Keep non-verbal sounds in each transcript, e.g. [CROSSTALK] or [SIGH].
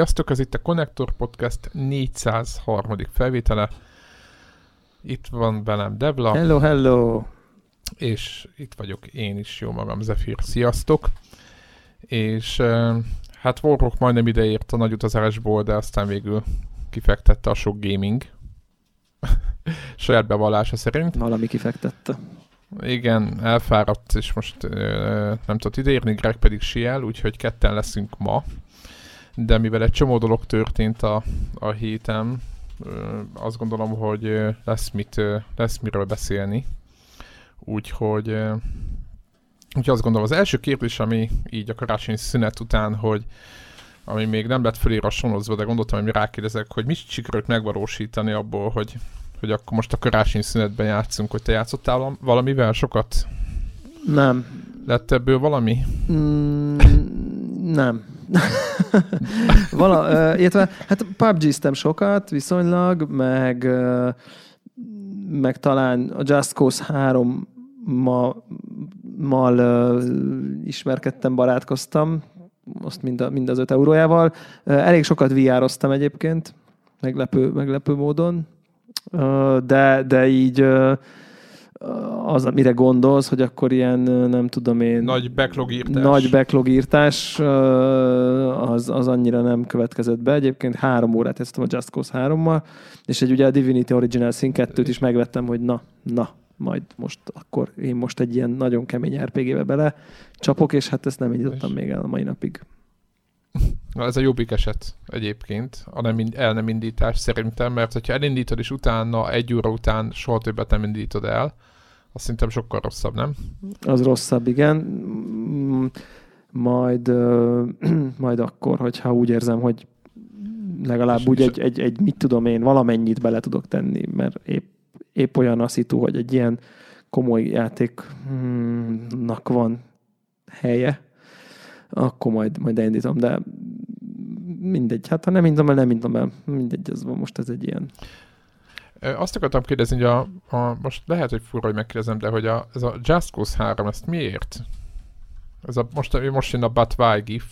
Sziasztok, ez itt a Connector Podcast 403. felvétele. Itt van velem Devla. Hello, hello! És itt vagyok én is, jó magam, Zephyr. Sziasztok! És hát Warrock majdnem ideért a nagy utazásból, de aztán végül kifektette a sok gaming. [LAUGHS] Saját bevallása szerint. Valami kifektette. Igen, elfáradt, és most nem tudott ideérni, Greg pedig siel, úgyhogy ketten leszünk ma de mivel egy csomó dolog történt a, a héten, azt gondolom, hogy lesz, mit, lesz miről beszélni. Úgyhogy, úgyhogy azt gondolom, az első kérdés, ami így a karácsonyi szünet után, hogy ami még nem lett fölír a sonozva, de gondoltam, hogy rákérdezek, hogy mit sikerült megvalósítani abból, hogy, hogy akkor most a karácsonyi szünetben játszunk, hogy te játszottál valamivel sokat? Nem. Lett ebből valami? Mm, nem. [LAUGHS] Vala, illetve, hát pubg sokat viszonylag, meg, meg talán a Just Cause 3 ma, mal ismerkedtem, barátkoztam, azt mind, a, mind az 5 eurójával. Elég sokat VR-oztam egyébként, meglepő, meglepő módon, de, de így az, amire gondolsz, hogy akkor ilyen, nem tudom én... Nagy backlog írtás. Nagy backlog írtás, az, az annyira nem következett be. Egyébként három órát játszottam a Just Cause 3-mal, és egy ugye a Divinity Original Sin 2-t is megvettem, hogy na, na, majd most akkor én most egy ilyen nagyon kemény RPG-be bele csapok, és hát ezt nem indítottam még el a mai napig. Na, ez a jobbik eset egyébként, a nem, el nem indítás szerintem, mert hogyha elindítod, és utána egy óra után soha többet nem indítod el, azt szerintem sokkal rosszabb, nem? Az rosszabb, igen. Majd, [CLEARS THROAT] majd akkor, hogyha úgy érzem, hogy legalább úgy egy, egy, egy, mit tudom én, valamennyit bele tudok tenni, mert épp, épp olyan a szitu, hogy egy ilyen komoly játéknak van helye, akkor majd, majd elindítom, de mindegy, hát ha nem indítom el, nem indítom el, mindegy, ez van most ez egy ilyen azt akartam kérdezni, hogy a, a, most lehet, hogy fura, hogy megkérdezem, de hogy a, ez a Just Cause 3, ezt miért? Ez a, most, most jön a But Why GIF.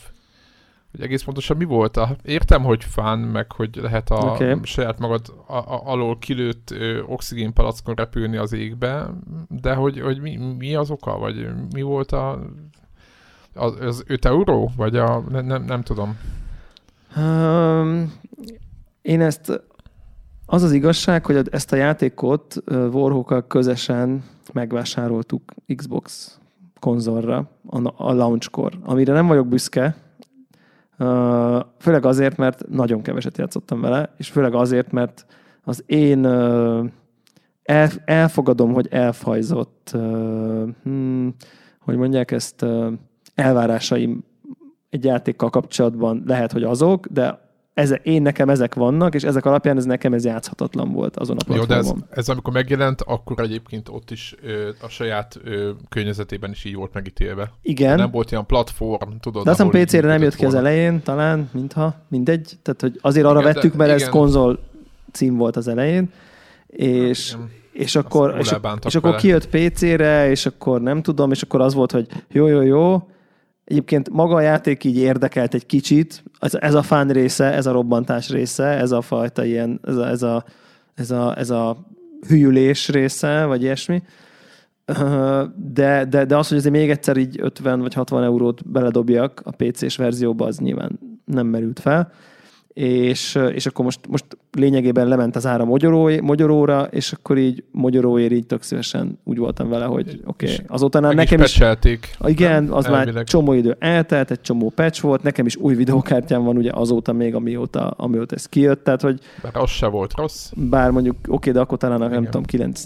Hogy egész pontosan mi volt a... Értem, hogy fán, meg hogy lehet a okay. saját magad a, a, alól kilőtt oxigénpalackon repülni az égbe, de hogy, hogy mi, mi az oka, vagy mi volt a... Az, az 5 euró? Vagy a... Ne, nem, nem tudom. Um, én ezt az az igazság, hogy ezt a játékot Warhawkkal közösen megvásároltuk Xbox konzolra a launchkor, amire nem vagyok büszke, főleg azért, mert nagyon keveset játszottam vele, és főleg azért, mert az én elfogadom, hogy elfajzott, hmm, hogy mondják ezt, elvárásaim egy játékkal kapcsolatban lehet, hogy azok, de ez, én nekem ezek vannak, és ezek alapján ez nekem ez játszhatatlan volt azon a platformon. Jó, de ez, ez amikor megjelent, akkor egyébként ott is ö, a saját ö, környezetében is így volt megítélve. Igen. Nem volt ilyen platform, tudod. De aztán PC-re nem jött ki az elején, talán, mintha, mindegy. Tehát, hogy azért arra igen, vettük, mert igen. ez konzol cím volt az elején, és, igen. és akkor, és, és akkor kijött PC-re, és akkor nem tudom, és akkor az volt, hogy jó, jó, jó, Egyébként maga a játék így érdekelt egy kicsit, ez, ez a fán része, ez a robbantás része, ez a fajta ilyen, ez a, ez a, ez a, ez a hűlés része, vagy ilyesmi. De, de, de az, hogy azért még egyszer így 50 vagy 60 eurót beledobjak a PC-s verzióba, az nyilván nem merült fel és, és akkor most, most lényegében lement az ára mogyoró, mogyoróra, és akkor így mogyoróért így tök szívesen úgy voltam vele, hogy oké, okay. azóta nem, nekem is... Pecselték, igen, az elvileg. már csomó idő eltelt, egy csomó patch volt, nekem is új videókártyám van ugye azóta még, amióta, amióta ez kijött, tehát hogy... Bár az se volt rossz. Bár mondjuk, oké, okay, de akkor talán nem tudom, 9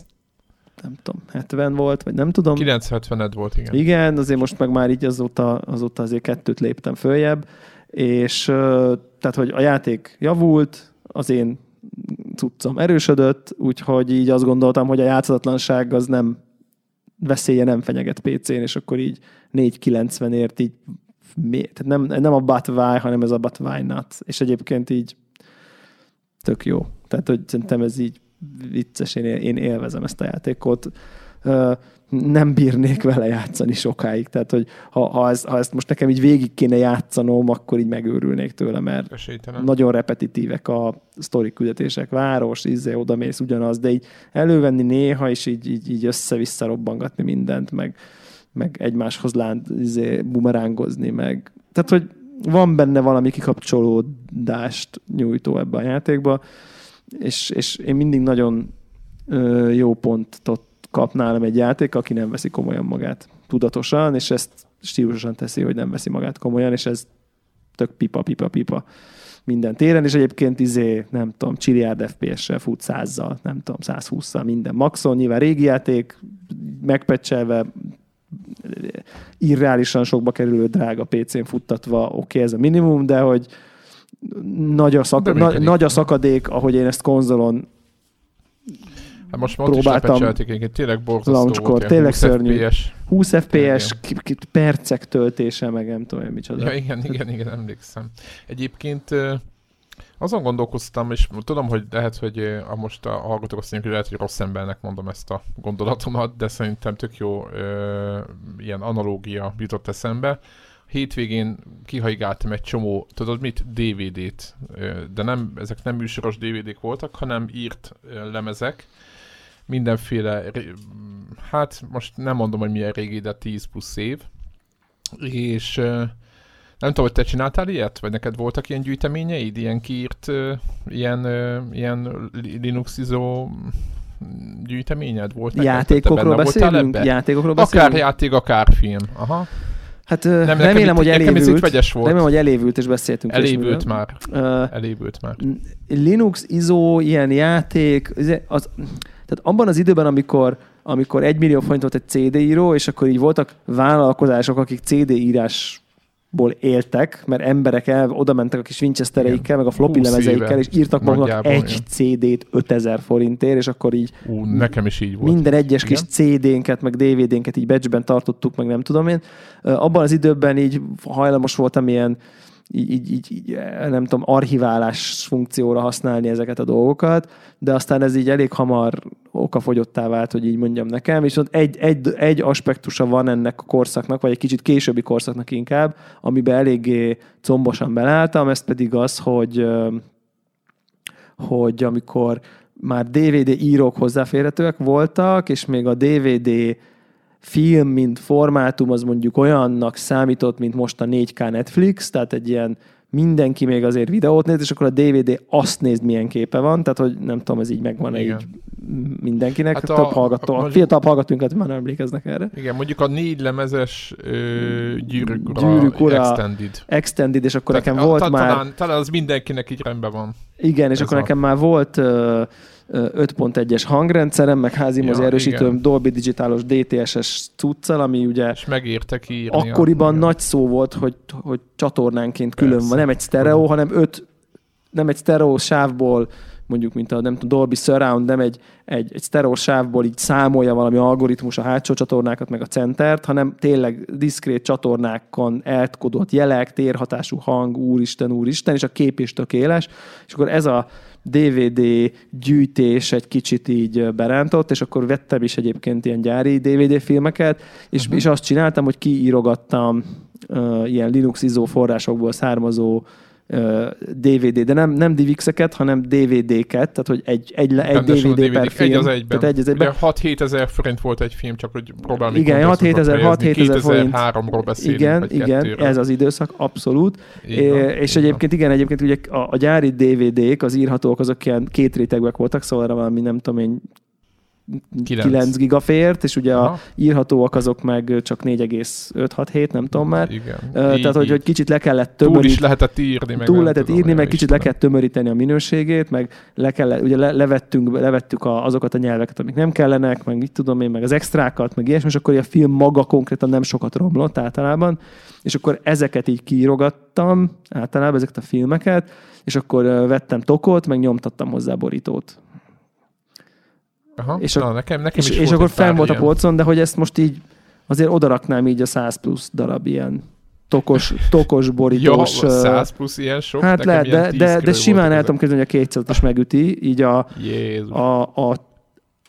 nem tudom, 70 volt, vagy nem tudom. 970 volt, igen. Igen, azért most meg már így azóta, azóta azért kettőt léptem följebb, és tehát, hogy a játék javult, az én cuccom erősödött, úgyhogy így azt gondoltam, hogy a játszatlanság az nem veszélye nem fenyeget PC-n, és akkor így 490-ért így tehát nem, nem a but why, hanem ez a but why not. És egyébként így tök jó. Tehát, hogy szerintem ez így vicces, én, én élvezem ezt a játékot. Nem bírnék vele játszani sokáig. Tehát, hogy ha, ha, ezt, ha ezt most nekem így végig kéne játszanom, akkor így megőrülnék tőle, mert Esélytelen. nagyon repetitívek a sztori küldetések. Város, izé, oda mész ugyanaz, de így elővenni néha, és így, így, így össze-vissza robbangatni mindent, meg, meg egymáshoz lánt, izé, bumerángozni, meg... Tehát, hogy van benne valami kikapcsolódást nyújtó ebbe a játékba, és, és én mindig nagyon jó pontot kap nálam egy játék, aki nem veszi komolyan magát tudatosan, és ezt stílusosan teszi, hogy nem veszi magát komolyan, és ez tök pipa, pipa, pipa minden téren, és egyébként izé, nem tudom, csiliárd FPS-sel fut százzal, nem tudom, 120-szal minden maxon, nyilván régi játék, megpecselve, irreálisan sokba kerülő drága PC-n futtatva, oké, okay, ez a minimum, de hogy nagy a, szak, na, nagy a szakadék, ahogy én ezt konzolon Hát most már próbáltam. Is egyébként tényleg borzasztó launchkor, volt, tényleg 20 szörnyű. FPS. 20 FPS, percek töltése, meg nem tudom, micsoda. Ja, igen, igen, igen, emlékszem. Egyébként azon gondolkoztam, és tudom, hogy lehet, hogy a most a hallgatók azt mondják, hogy lehet, hogy rossz embernek mondom ezt a gondolatomat, de szerintem tök jó ö, ilyen analógia jutott eszembe. Hétvégén kihaigáltam egy csomó, tudod mit, DVD-t, de nem, ezek nem műsoros DVD-k voltak, hanem írt lemezek, mindenféle, hát most nem mondom, hogy milyen régi, de 10 plusz év. És nem tudom, hogy te csináltál ilyet? Vagy neked voltak ilyen gyűjteményeid? Ilyen kiírt, ilyen, ilyen Linux ISO gyűjteményed volt? Játékokról beszélünk? Játékokról beszélünk? Akár játék, akár film. Aha. Hát nem, remélem, hogy elévült. Vegyes volt. Remélem, hogy elévült, és beszéltünk. Elévült már. Uh, elévült már. Linux, ISO, ilyen játék, az, tehát abban az időben, amikor, amikor egy millió forint volt egy CD író, és akkor így voltak vállalkozások, akik CD írás ból éltek, mert emberek el, oda mentek a kis Winchestereikkel, meg a floppy lemezeikkel, és írtak maguknak egy CD-t 5000 forintért, és akkor így Ú, nekem is így volt. minden egyes Igen? kis CD-nket, meg DVD-nket így batchben tartottuk, meg nem tudom én. Abban az időben így hajlamos voltam ilyen így, így, így, így nem tudom, archiválás funkcióra használni ezeket a dolgokat, de aztán ez így elég hamar okafogyottá vált, hogy így mondjam nekem, és egy, egy, egy aspektusa van ennek a korszaknak, vagy egy kicsit későbbi korszaknak inkább, amiben eléggé combosan belálltam, ez pedig az, hogy hogy amikor már DVD írók hozzáférhetőek voltak, és még a DVD film, mint formátum, az mondjuk olyannak számított, mint most a 4K Netflix, tehát egy ilyen mindenki még azért videót néz, és akkor a DVD azt nézd, milyen képe van, tehát hogy nem tudom, ez így megvan így mindenkinek, hát a, több hallgató, a, a fiatalabb hallgatónkat már nem emlékeznek erre. Igen, mondjuk a négy lemezes ö, gyűrűk ura, gyűrűk ura Extended. Extended, és akkor Tehát nekem volt a, már... Talán, talán az mindenkinek így rendben van. Igen, és akkor a... nekem már volt uh, 5.1-es hangrendszerem, meg házi ja, erősítőm igen. Dolby Digitalos DTS-es cuccal, ami ugye... És megértek írni. Akkoriban igen. nagy szó volt, hogy, hogy csatornánként külön Persze. van. Nem egy stereo, hanem öt, nem egy stereo sávból mondjuk, mint a nem tudom, Dolby Surround, nem egy, egy, egy stereo sávból így számolja valami algoritmus a hátsó csatornákat, meg a centert, hanem tényleg diszkrét csatornákon elkodott jelek, térhatású hang, úristen, úristen, és a kép is tökéles, és akkor ez a DVD gyűjtés egy kicsit így berántott, és akkor vettem is egyébként ilyen gyári DVD filmeket, és, uh-huh. és azt csináltam, hogy kiírogattam uh, ilyen Linux ISO forrásokból származó DVD, de nem, nem DivX-eket, hanem DVD-ket, tehát hogy egy, egy, egy DVD, DVD per film. Egy az egyben. Tehát egy az egyben. 6-7 ezer forint volt egy film, csak hogy próbálni Igen, 6-7 ezer, 6-7 ezer forint. 2003-ról beszélünk, Igen, igen, kettőről. ez az időszak, abszolút. Igen, és igen. egyébként igen, egyébként ugye a, a gyári DVD-k, az írhatók, azok ilyen két rétegbek voltak, szóval valami nem tudom én 9, 9 gigafért, és ugye Aha. a írhatóak azok meg csak 4,567, nem tudom már. Igen. Uh, tehát, hogy, hogy kicsit le kellett tömöríteni. Túl is lehetett írni. Meg túl lehetett tudom, írni, meg kicsit le kellett tömöríteni a minőségét, meg le kellett, ugye le, levettünk, levettük a, azokat a nyelveket, amik nem kellenek, meg mit tudom én, meg az extrákat, meg ilyesmi, és akkor a film maga konkrétan nem sokat romlott általában, és akkor ezeket így kiírogattam, általában ezeket a filmeket, és akkor vettem tokot, meg nyomtattam hozzá borítót Aha, és, na, nekem, nekem és, is és akkor fenn volt a polcon, de hogy ezt most így azért odaraknám így a 100 plusz darab ilyen tokos, tokos borítós. ja, 100 plusz ilyen sok? Hát lehet, de, de, de simán el tudom kezdeni, hogy a 200 is megüti, így a, a, a,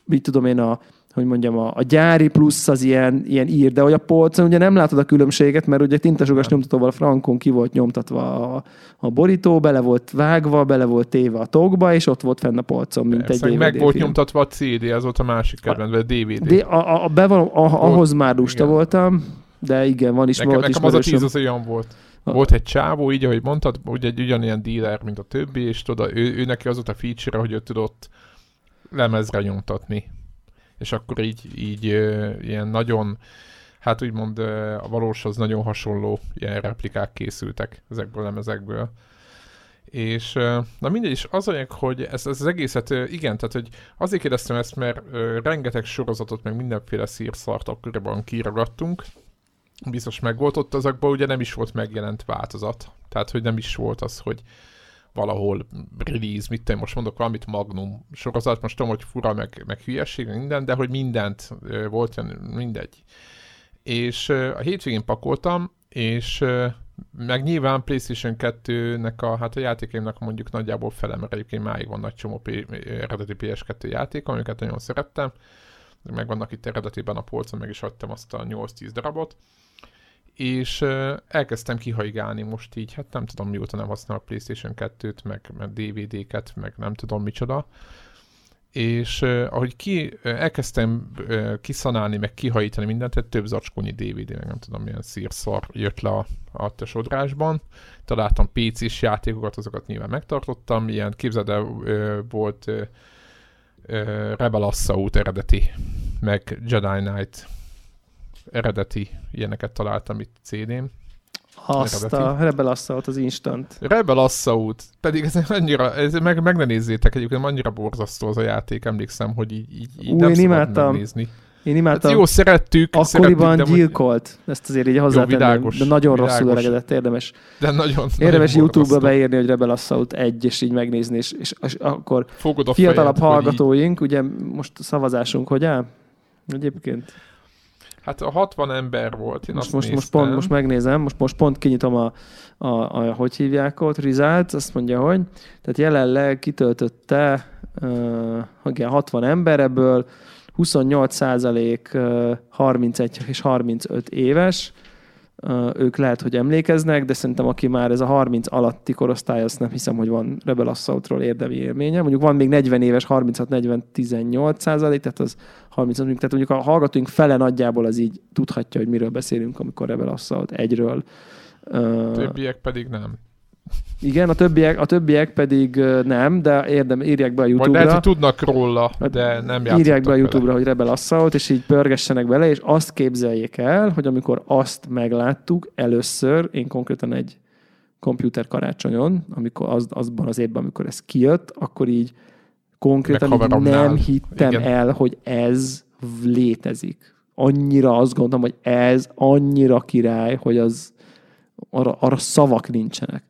mit tudom én, a hogy mondjam, a, a gyári plusz az ilyen, ilyen ír, de hogy a polcon ugye nem látod a különbséget, mert ugye tintasugas nyomtatóval frankon ki volt nyomtatva a, a borító, bele volt vágva, bele volt téve a tokba, és ott volt fenn a polcon, mint Persze, egy DVD meg film. volt nyomtatva a CD, az volt a másik kedvenc, vagy a DVD. De a, a, a bevalom, a, ahhoz már lusta igen. voltam, de igen, van is nekem, volt nekem az a tíz az olyan volt. Volt egy csávó, így ahogy mondtad, ugye egy ugyanilyen dealer, mint a többi, és tudod, ő, ő neki az volt a feature hogy ő tudott lemezre nyomtatni és akkor így, így ilyen nagyon, hát úgymond a valóshoz nagyon hasonló ilyen replikák készültek ezekből a lemezekből. És na mindegy, is az olyan, hogy ez, ez az egészet, igen, tehát hogy azért kérdeztem ezt, mert rengeteg sorozatot, meg mindenféle szírszart akkoriban kiragadtunk, biztos meg volt ott azokban, ugye nem is volt megjelent változat. Tehát, hogy nem is volt az, hogy valahol release, mit tudom, most mondok valamit Magnum sorozat, most tudom, hogy fura, meg, meg hülyeség, minden, de hogy mindent volt, mindegy. És a hétvégén pakoltam, és meg nyilván PlayStation 2-nek a, hát a játékaimnak mondjuk nagyjából fele, mert egyébként máig van nagy csomó P- eredeti PS2 játék, amiket nagyon szerettem, meg vannak itt eredetiben a polcon, meg is adtam azt a 8-10 darabot, és elkezdtem kihaigálni most így, hát nem tudom mióta nem használom a Playstation 2-t, meg, meg DVD-ket, meg nem tudom micsoda, és ahogy ki, elkezdtem kiszanálni, meg kihajítani mindent, tehát több zacskónyi DVD, meg nem tudom milyen szírszar jött le a, a tesodrásban. Találtam PC-s játékokat, azokat nyilván megtartottam, ilyen képzeld el, volt Rebel Assault eredeti, meg Jedi Knight eredeti ilyeneket találtam itt CD-n. Azt eredeti. a Rebel Assault az instant. Rebel Assault, pedig ez annyira, ez meg, meg ne nézzétek egyébként, annyira borzasztó az a játék, emlékszem, hogy így, így, így Ú, nem én imádtam. megnézni. Én imádtam. Hát jó, szerettük. Akkoriban szerettük, gyilkolt. Hogy... Ezt azért így hozzátenem. De nagyon világos. rosszul öregedett, érdemes. De nagyon, Érdemes nagyon YouTube-ba beírni, hogy Rebel Assault 1, és így megnézni, és, és, és akkor Fogod a fiatalabb fejed, hallgatóink, így... ugye most a szavazásunk, hogy áll? Egyébként. Hát a 60 ember volt, én most, azt most, most, pont, most megnézem, most, most pont kinyitom a, a, a, hogy hívják ott, Results, azt mondja, hogy tehát jelenleg kitöltötte uh, igen, 60 ember, ebből 28 százalék uh, 31 és 35 éves, ők lehet, hogy emlékeznek, de szerintem aki már ez a 30 alatti korosztály, azt nem hiszem, hogy van Rebel Assaultról érdemi élménye. Mondjuk van még 40 éves, 36-40-18 százalék, tehát az 30 tehát mondjuk a hallgatóink fele nagyjából az így tudhatja, hogy miről beszélünk, amikor Rebel Assault egyről. Többiek pedig nem. Igen, a többiek, a többiek pedig nem, de érdem, írják be a YouTube-ra. Vagy lehet, hogy tudnak róla, hát de nem Írják be a YouTube-ra, vele. hogy Rebel Assault, és így pörgessenek bele, és azt képzeljék el, hogy amikor azt megláttuk először, én konkrétan egy komputer karácsonyon, amikor az, azban az évben, amikor ez kijött, akkor így konkrétan így nem hittem Igen. el, hogy ez létezik. Annyira azt gondolom, hogy ez annyira király, hogy az arra, arra szavak nincsenek.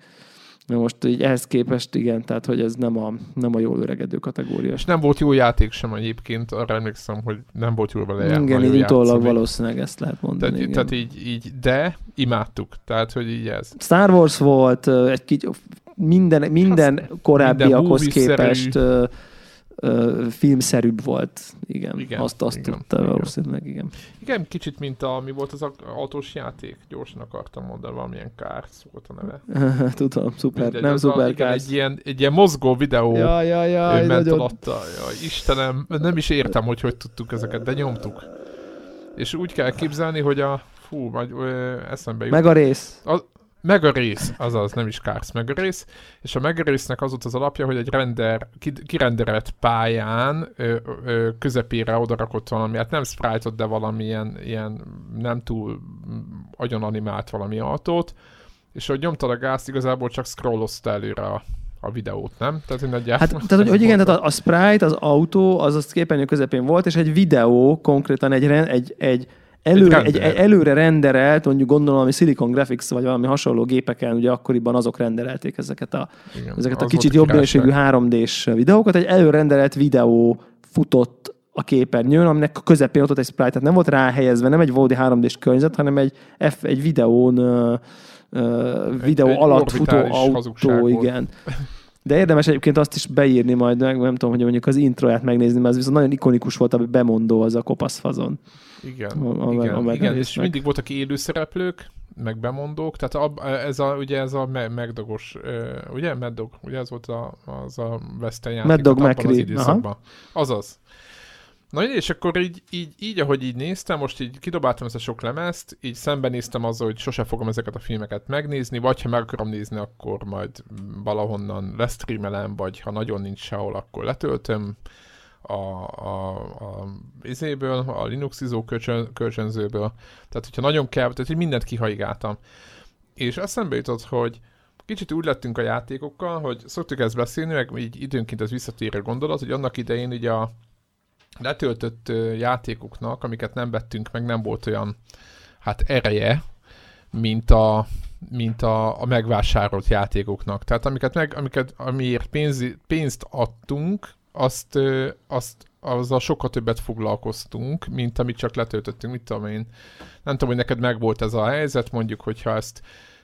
Na most így ehhez képest igen, tehát hogy ez nem a, nem a jól öregedő kategória. És nem volt jó játék sem egyébként, arra emlékszem, hogy nem volt jól vele Igen, így utólag valószínűleg ezt lehet mondani. Tehát, igen. tehát így, így, de imádtuk, tehát hogy így ez. Star Wars volt, egy kicsit minden, minden korábbiakhoz minden képest filmszerűbb volt. Igen, igen azt, azt igen, tudta igen. valószínűleg, igen. Igen, kicsit, mint a, mi volt az autós játék, gyorsan akartam mondani, valamilyen Cars volt a neve. [LAUGHS] Tudom, szuper, Mindegy, nem szuper igen, egy ilyen, egy ilyen mozgó videó ja, ja, ja, ment nagyon... alatta. Ja, Istenem, nem is értem, hogy hogy tudtuk ezeket, de nyomtuk. És úgy kell képzelni, hogy a fú, vagy ö, eszembe jut. Meg a rész. A, meg a rész, azaz, nem is Cars, meg a rész, és a meg a résznek az volt az alapja, hogy egy render, kirenderelt pályán ö, ö, közepére odarakott valami, hát nem sprite de valamilyen ilyen nem túl agyon animált valami autót, és hogy nyomtad a gázt, igazából csak scrollozta előre a, a videót, nem? Tehát, hogy hát, tehát hogy, hogy igen, tehát a, a sprite, az autó, az a képernyő közepén volt, és egy videó konkrétan egy, egy, egy előre, egy, egy, előre renderelt, mondjuk gondolom, ami Silicon Graphics vagy valami hasonló gépeken, ugye akkoriban azok renderelték ezeket a, Igen, ezeket a kicsit jobb minőségű 3D-s videókat, egy előre rendelt videó futott a képernyőn, aminek a közepén ott egy sprite, tehát nem volt ráhelyezve, nem egy valódi 3D-s környezet, hanem egy, F, egy videón uh, videó egy, alatt futó autó, igen. De érdemes egyébként azt is beírni majd, meg nem tudom, hogy mondjuk az introját megnézni, mert az viszont nagyon ikonikus volt, ami bemondó az a kopasz fazon. Igen, a, a, igen, a igen és mindig voltak élő szereplők, meg bemondók, tehát a, ez a, ugye ez a megdogos, ugye? Meddog, ugye ez volt a, az a Western játék. Meddog McCree. Azaz. Na és akkor így, így, így, ahogy így néztem, most így kidobáltam ezt a sok lemezt, így szembenéztem azzal, hogy sose fogom ezeket a filmeket megnézni, vagy ha meg akarom nézni, akkor majd valahonnan lesztreamelem, vagy ha nagyon nincs sehol, akkor letöltöm a, a, a izéből, a Linux izó kölcsönzőből. Tehát, hogyha nagyon kell, tehát hogy mindent kihaigáltam. És eszembe jutott, hogy kicsit úgy lettünk a játékokkal, hogy szoktuk ezt beszélni, meg így időnként ez visszatérő gondolat, hogy annak idején így a letöltött játékoknak, amiket nem vettünk meg, nem volt olyan hát ereje, mint a, mint a, a megvásárolt játékoknak. Tehát amiket meg, amiket, amiért pénz, pénzt adtunk, azt, azt azzal sokkal többet foglalkoztunk, mint amit csak letöltöttünk, mit tudom én. Nem tudom, hogy neked meg volt ez a helyzet, mondjuk, hogyha ezt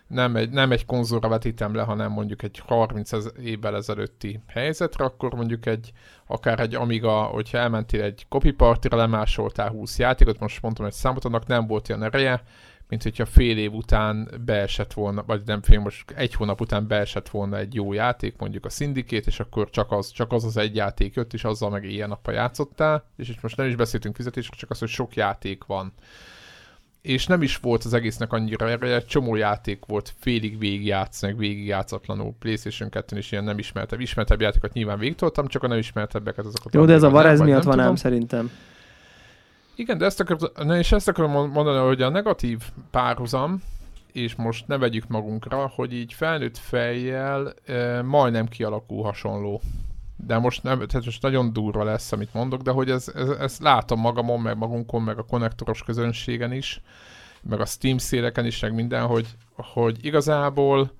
nem egy, nem egy konzolra vetítem le, hanem mondjuk egy 30 évvel ezelőtti helyzetre, akkor mondjuk egy, akár egy Amiga, hogyha elmentél egy copy partira, lemásoltál 20 játékot, most mondtam egy számot, annak nem volt olyan ereje, mint hogyha fél év után beesett volna, vagy nem fél, most egy hónap után beesett volna egy jó játék, mondjuk a szindikét, és akkor csak az, csak az az egy játék jött, és azzal meg ilyen nappal játszottál, és most nem is beszéltünk fizetésről, csak az, hogy sok játék van és nem is volt az egésznek annyira erre, egy csomó játék volt félig végigjátszani, végig játszatlanul. PlayStation 2 is ilyen nem ismertebb. Ismertebb játékokat nyilván végigtoltam, csak a nem ismertebbeket azokat. Jó, de ez a Varez miatt van nem szerintem. Igen, de ezt akarom, ne, és ezt akarom mondani, hogy a negatív párhuzam, és most ne vegyük magunkra, hogy így felnőtt fejjel e, majdnem kialakul hasonló. De most nem, tehát most nagyon durva lesz, amit mondok, de hogy ez, ez, ez látom magamon, meg magunkon, meg a konnektoros közönségen is, meg a Steam széleken is, meg minden, hogy, hogy igazából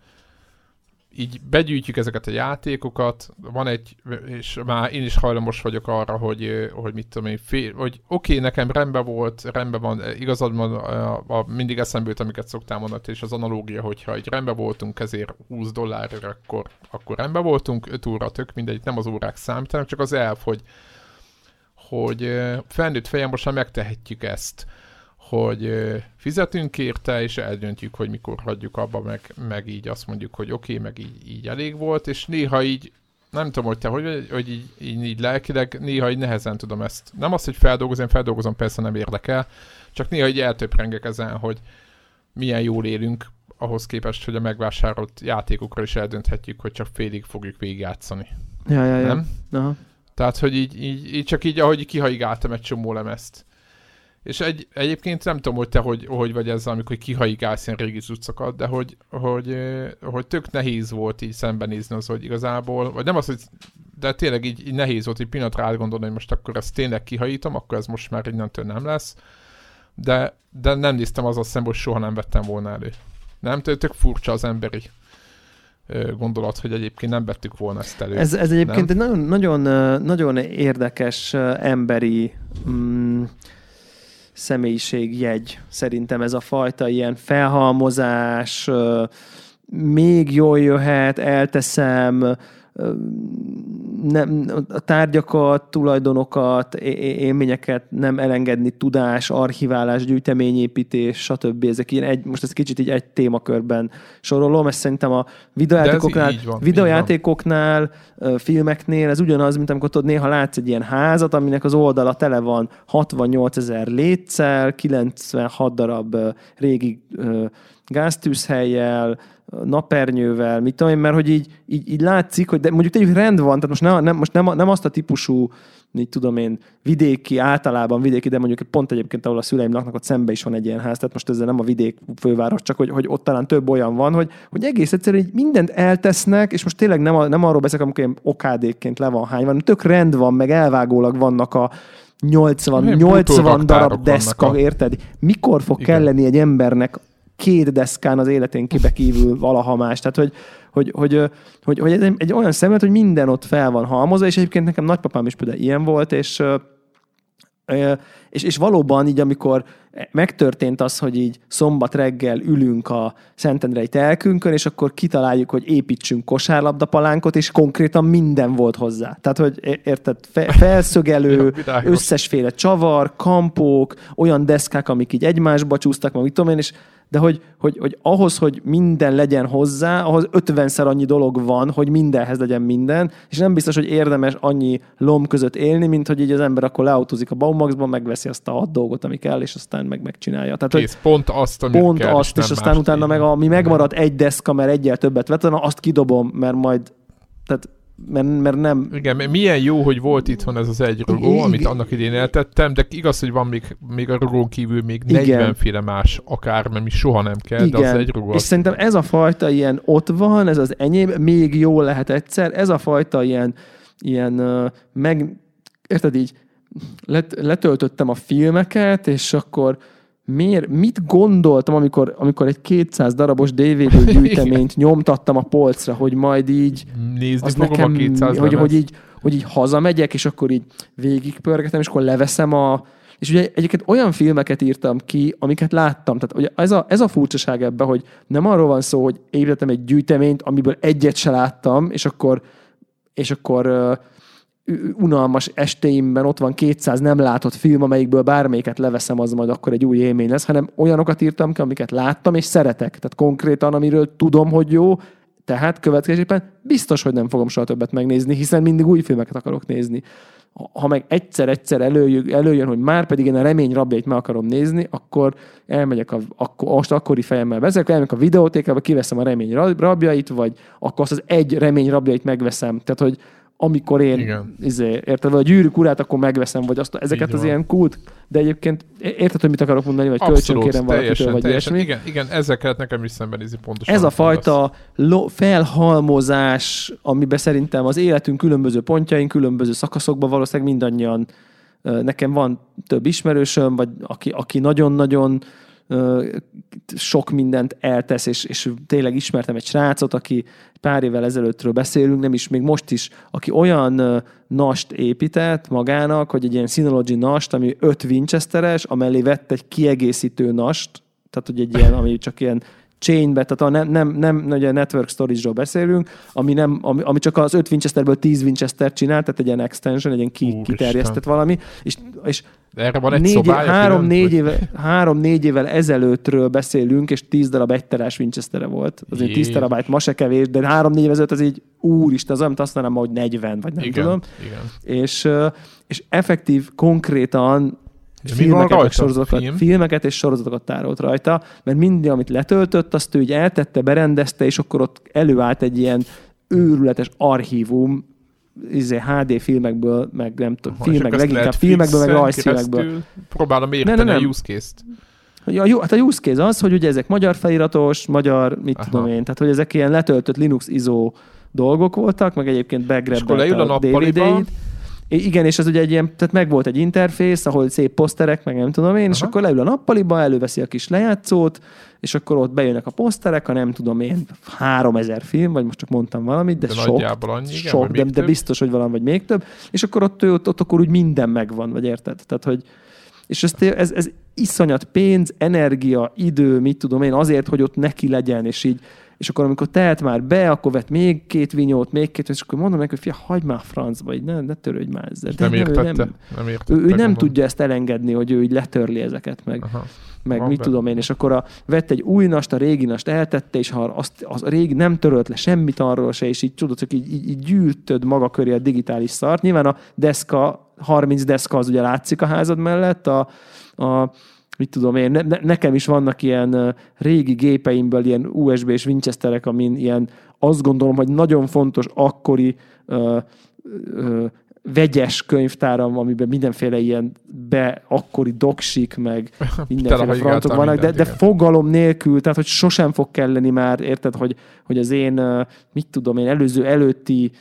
így begyűjtjük ezeket a játékokat, van egy, és már én is hajlamos vagyok arra, hogy, hogy mit tudom én, fél, hogy oké, okay, nekem rendben volt, rendben van, igazad van, a, a, mindig eszembe jut, amiket szoktál mondani, és az analógia, hogyha egy rendben voltunk ezért 20 dollárra, akkor, akkor rendben voltunk, 5 óra tök mindegy, nem az órák számítanak, csak az elf, hogy, hogy felnőtt fejem most már megtehetjük ezt hogy fizetünk érte, és eldöntjük, hogy mikor hagyjuk abba, meg, meg így azt mondjuk, hogy oké, okay, meg így, így elég volt, és néha így, nem tudom, hogy te hogy, hogy így, így, így lelkileg, néha így nehezen tudom ezt. Nem az, hogy feldolgozom, feldolgozom, persze nem érdekel, csak néha így eltöprengek ezen, hogy milyen jól élünk, ahhoz képest, hogy a megvásárolt játékokra is eldönthetjük, hogy csak félig fogjuk végigjátszani. Ja, ja, ja. Nem? Aha. Tehát, hogy így, így, így csak így, ahogy kihaigáltam egy csomó lemezt. És egy, egyébként nem tudom, hogy te hogy, hogy vagy ezzel, amikor kihaigálsz ilyen régi cuccokat, de hogy, hogy, hogy tök nehéz volt így szembenézni az, hogy igazából, vagy nem az, hogy de tényleg így, így nehéz volt egy pillanatra átgondolni, hogy most akkor ezt tényleg kihajítom, akkor ez most már innentől nem lesz. De, de nem néztem az a szemben, hogy soha nem vettem volna elő. Nem, tök furcsa az emberi gondolat, hogy egyébként nem vettük volna ezt elő. Ez, ez egyébként nem? egy nagyon, nagyon, nagyon érdekes emberi mm, személyiségjegy szerintem ez a fajta ilyen felhalmozás, még jól jöhet, elteszem, nem, a tárgyakat, tulajdonokat, élményeket nem elengedni, tudás, archiválás, gyűjteményépítés, stb. Ezek ilyen egy, most ez kicsit így egy témakörben sorolom, és szerintem a videójátékoknál, van, videójátékoknál filmeknél ez ugyanaz, mint amikor tudod, néha látsz egy ilyen házat, aminek az oldala tele van 68 ezer létszel, 96 darab régi gáztűzhelyjel, napernyővel, mit tudom én, mert hogy így, így, így látszik, hogy de mondjuk tegyük rend van, tehát most, ne, nem, most nem, nem azt a típusú, így tudom én, vidéki, általában vidéki, de mondjuk pont egyébként, ahol a szüleim laknak, ott szembe is van egy ilyen ház, tehát most ezzel nem a vidék főváros, csak hogy, hogy ott talán több olyan van, hogy, hogy egész egyszerűen így mindent eltesznek, és most tényleg nem, a, nem arról beszélek, amikor ilyen okádékként le van hány, van, tök rend van, meg elvágólag vannak a 80, 80 darab deszka, a... érted? Mikor fog Igen. kelleni egy embernek két deszkán az életén kibe kívül valaha más. Tehát, hogy, hogy, hogy, hogy, hogy ez egy, olyan szemlet, hogy minden ott fel van halmozva, és egyébként nekem nagypapám is például ilyen volt, és És, és valóban így, amikor megtörtént az, hogy így szombat reggel ülünk a Szentendrei telkünkön, és akkor kitaláljuk, hogy építsünk kosárlabdapalánkot, és konkrétan minden volt hozzá. Tehát, hogy érted, fe, [LAUGHS] felszögelő, összesféle csavar, kampók, olyan deszkák, amik így egymásba csúsztak, meg mit tudom én, és de hogy, hogy, hogy ahhoz, hogy minden legyen hozzá, ahhoz ötvenszer annyi dolog van, hogy mindenhez legyen minden, és nem biztos, hogy érdemes annyi lom között élni, mint hogy így az ember akkor leautózik a Baumaxban, megveszi azt a hat dolgot, ami kell, és aztán meg megcsinálja. Tehát, Kész, hogy pont azt, ami Pont kell, azt, és, és aztán utána meg ami megmarad egy deszka, mert egyel többet vett, azt kidobom, mert majd tehát mert, mert nem... Igen, milyen jó, hogy volt itthon ez az egy rugó, Igen. amit annak idén eltettem, de igaz, hogy van még, még a rugón kívül még 40 féle más akár, mert mi soha nem kell, Igen. de az egy rugó. És szerintem ez a fajta ilyen ott van, ez az enyém, még jó lehet egyszer, ez a fajta ilyen, ilyen meg, érted így, let, letöltöttem a filmeket, és akkor miért, mit gondoltam, amikor, amikor egy 200 darabos DVD [LAUGHS] gyűjteményt nyomtattam a polcra, hogy majd így Nézni az nekem, a 200 hogy, hogy, így, hogy így hazamegyek, és akkor így végigpörgetem, és akkor leveszem a... És ugye egyébként olyan filmeket írtam ki, amiket láttam. Tehát ugye ez a, ez a furcsaság ebben, hogy nem arról van szó, hogy építettem egy gyűjteményt, amiből egyet se láttam, és akkor, és akkor unalmas estéimben ott van 200 nem látott film, amelyikből bármelyiket leveszem, az majd akkor egy új élmény lesz, hanem olyanokat írtam ki, amiket láttam és szeretek. Tehát konkrétan, amiről tudom, hogy jó, tehát következésében biztos, hogy nem fogom soha többet megnézni, hiszen mindig új filmeket akarok nézni. Ha meg egyszer-egyszer előjön, előjön, hogy már pedig én a remény rabjait meg akarom nézni, akkor elmegyek, a, akkor, most akkori fejemmel beszélek, elmegyek a videótékába, kiveszem a remény rabjait, vagy akkor azt az egy remény rabjait megveszem. Tehát, hogy amikor én, Igen. izé, érted, vagy a gyűrűk urát, akkor megveszem, vagy azt, ezeket az ilyen kult, de egyébként érted, hogy mit akarok mondani, vagy kölcsön kérem valakitől, vagy teljesen. ilyesmi. Igen, igen, ezzel kellett nekem is szembenézni pontosan. Ez a fajta lo- felhalmozás, amiben szerintem az életünk különböző pontjain, különböző szakaszokban valószínűleg mindannyian nekem van több ismerősöm, vagy aki, aki nagyon-nagyon sok mindent eltesz, és, és tényleg ismertem egy srácot, aki pár évvel ezelőttről beszélünk, nem is, még most is, aki olyan nast épített magának, hogy egy ilyen Synology nast, ami öt Winchesteres, amellé vett egy kiegészítő nast, tehát hogy egy ilyen, ami csak ilyen chainbe, tehát a nem, nem, nem ugye network storage-ról beszélünk, ami, nem, ami, ami csak az 5 Winchesterből 10 Winchester csinál, tehát egy ilyen extension, egy ilyen ki, kiterjesztett valami, és, és de erre van egy négy, szobája, három, négy éve, három, négy évvel ezelőttről beszélünk, és 10 darab egy terás Winchester volt. Azért 10 terabyte ma se kevés, de három, négy éve ezelőtt az így úristen, az olyan, azt mondanám, hogy 40, vagy nem igen, tudom. Igen. És, és effektív, konkrétan filmeket, rajta? sorozatokat, Film? filmeket és sorozatokat tárolt rajta, mert minden, amit letöltött, azt ő így eltette, berendezte, és akkor ott előállt egy ilyen őrületes archívum, izé, HD filmekből, meg nem tudom, filmek, leginkább filmekből, meg rajzfilmekből. Próbálom érteni ne, ne, nem. a use case-t. Ja, jó, hát a use case az, hogy ugye ezek magyar feliratos, magyar, mit Aha. tudom én, tehát hogy ezek ilyen letöltött Linux ISO dolgok voltak, meg egyébként begrabbelt a, a DVD-t. Igen, és ez ugye egy ilyen, tehát meg volt egy interfész, ahol szép poszterek, meg nem tudom én, Aha. és akkor leül a nappaliba, előveszi a kis lejátszót, és akkor ott bejönnek a poszterek, a nem tudom én, 3000 film, vagy most csak mondtam valamit, de, de sok, annyi, igen, sok de, de biztos, hogy valami, vagy még több, és akkor ott, ott, ott akkor úgy minden megvan, vagy érted? Tehát, hogy és ez, ez, ez iszonyat pénz, energia, idő, mit tudom én, azért, hogy ott neki legyen, és így és akkor amikor telt már be, akkor vett még két vinyót, még két, és akkor mondom neki, hogy fia, hagyd már francba, így ne, ne törődj már ezzel. Nem, nem értette, nem, nem, értette, ő, ő nem tudja ezt elengedni, hogy ő így letörli ezeket meg. Aha meg mit tudom én, és akkor a, vett egy új nast, a régi nast eltette, és ha azt, az a régi nem törölt le semmit arról se, és így tudod, hogy így, így, így gyűjtöd maga köré a digitális szart. Nyilván a deszka, 30 deszka az ugye látszik a házad mellett, a, a mit tudom én, ne, nekem is vannak ilyen régi gépeimből ilyen USB és Winchesterek, amin ilyen azt gondolom, hogy nagyon fontos akkori ö, ö, vegyes könyvtáram, amiben mindenféle ilyen be akkori doksik, meg [LAUGHS] mindenféle frontok vannak, de, de fogalom nélkül, tehát hogy sosem fog kelleni már, érted, hogy, hogy az én, mit tudom én, előző előtti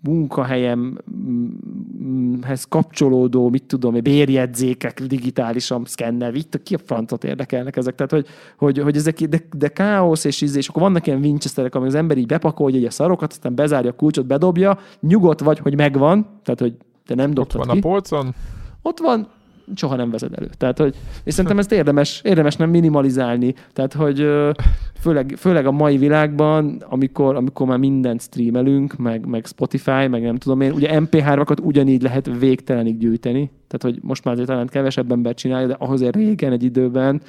munkahelyemhez kapcsolódó, mit tudom, bérjegyzékek digitálisan szkennel, vitt, ki a francot érdekelnek ezek, tehát hogy, hogy, hogy ezek, de, de káosz és íz, és akkor vannak ilyen Winchesterek, amik az ember így bepakolja a szarokat, aztán bezárja a kulcsot, bedobja, nyugodt vagy, hogy megvan, tehát hogy te nem dobtad Ott van ki. a polcon. ott van, soha nem vezed elő. Tehát, hogy, és szerintem ezt érdemes, érdemes nem minimalizálni. Tehát, hogy főleg, főleg a mai világban, amikor, amikor már mindent streamelünk, meg, meg Spotify, meg nem tudom én, ugye MP3-akat ugyanígy lehet végtelenig gyűjteni. Tehát, hogy most már azért talán kevesebb ember csinálja, de ahhoz régen egy időben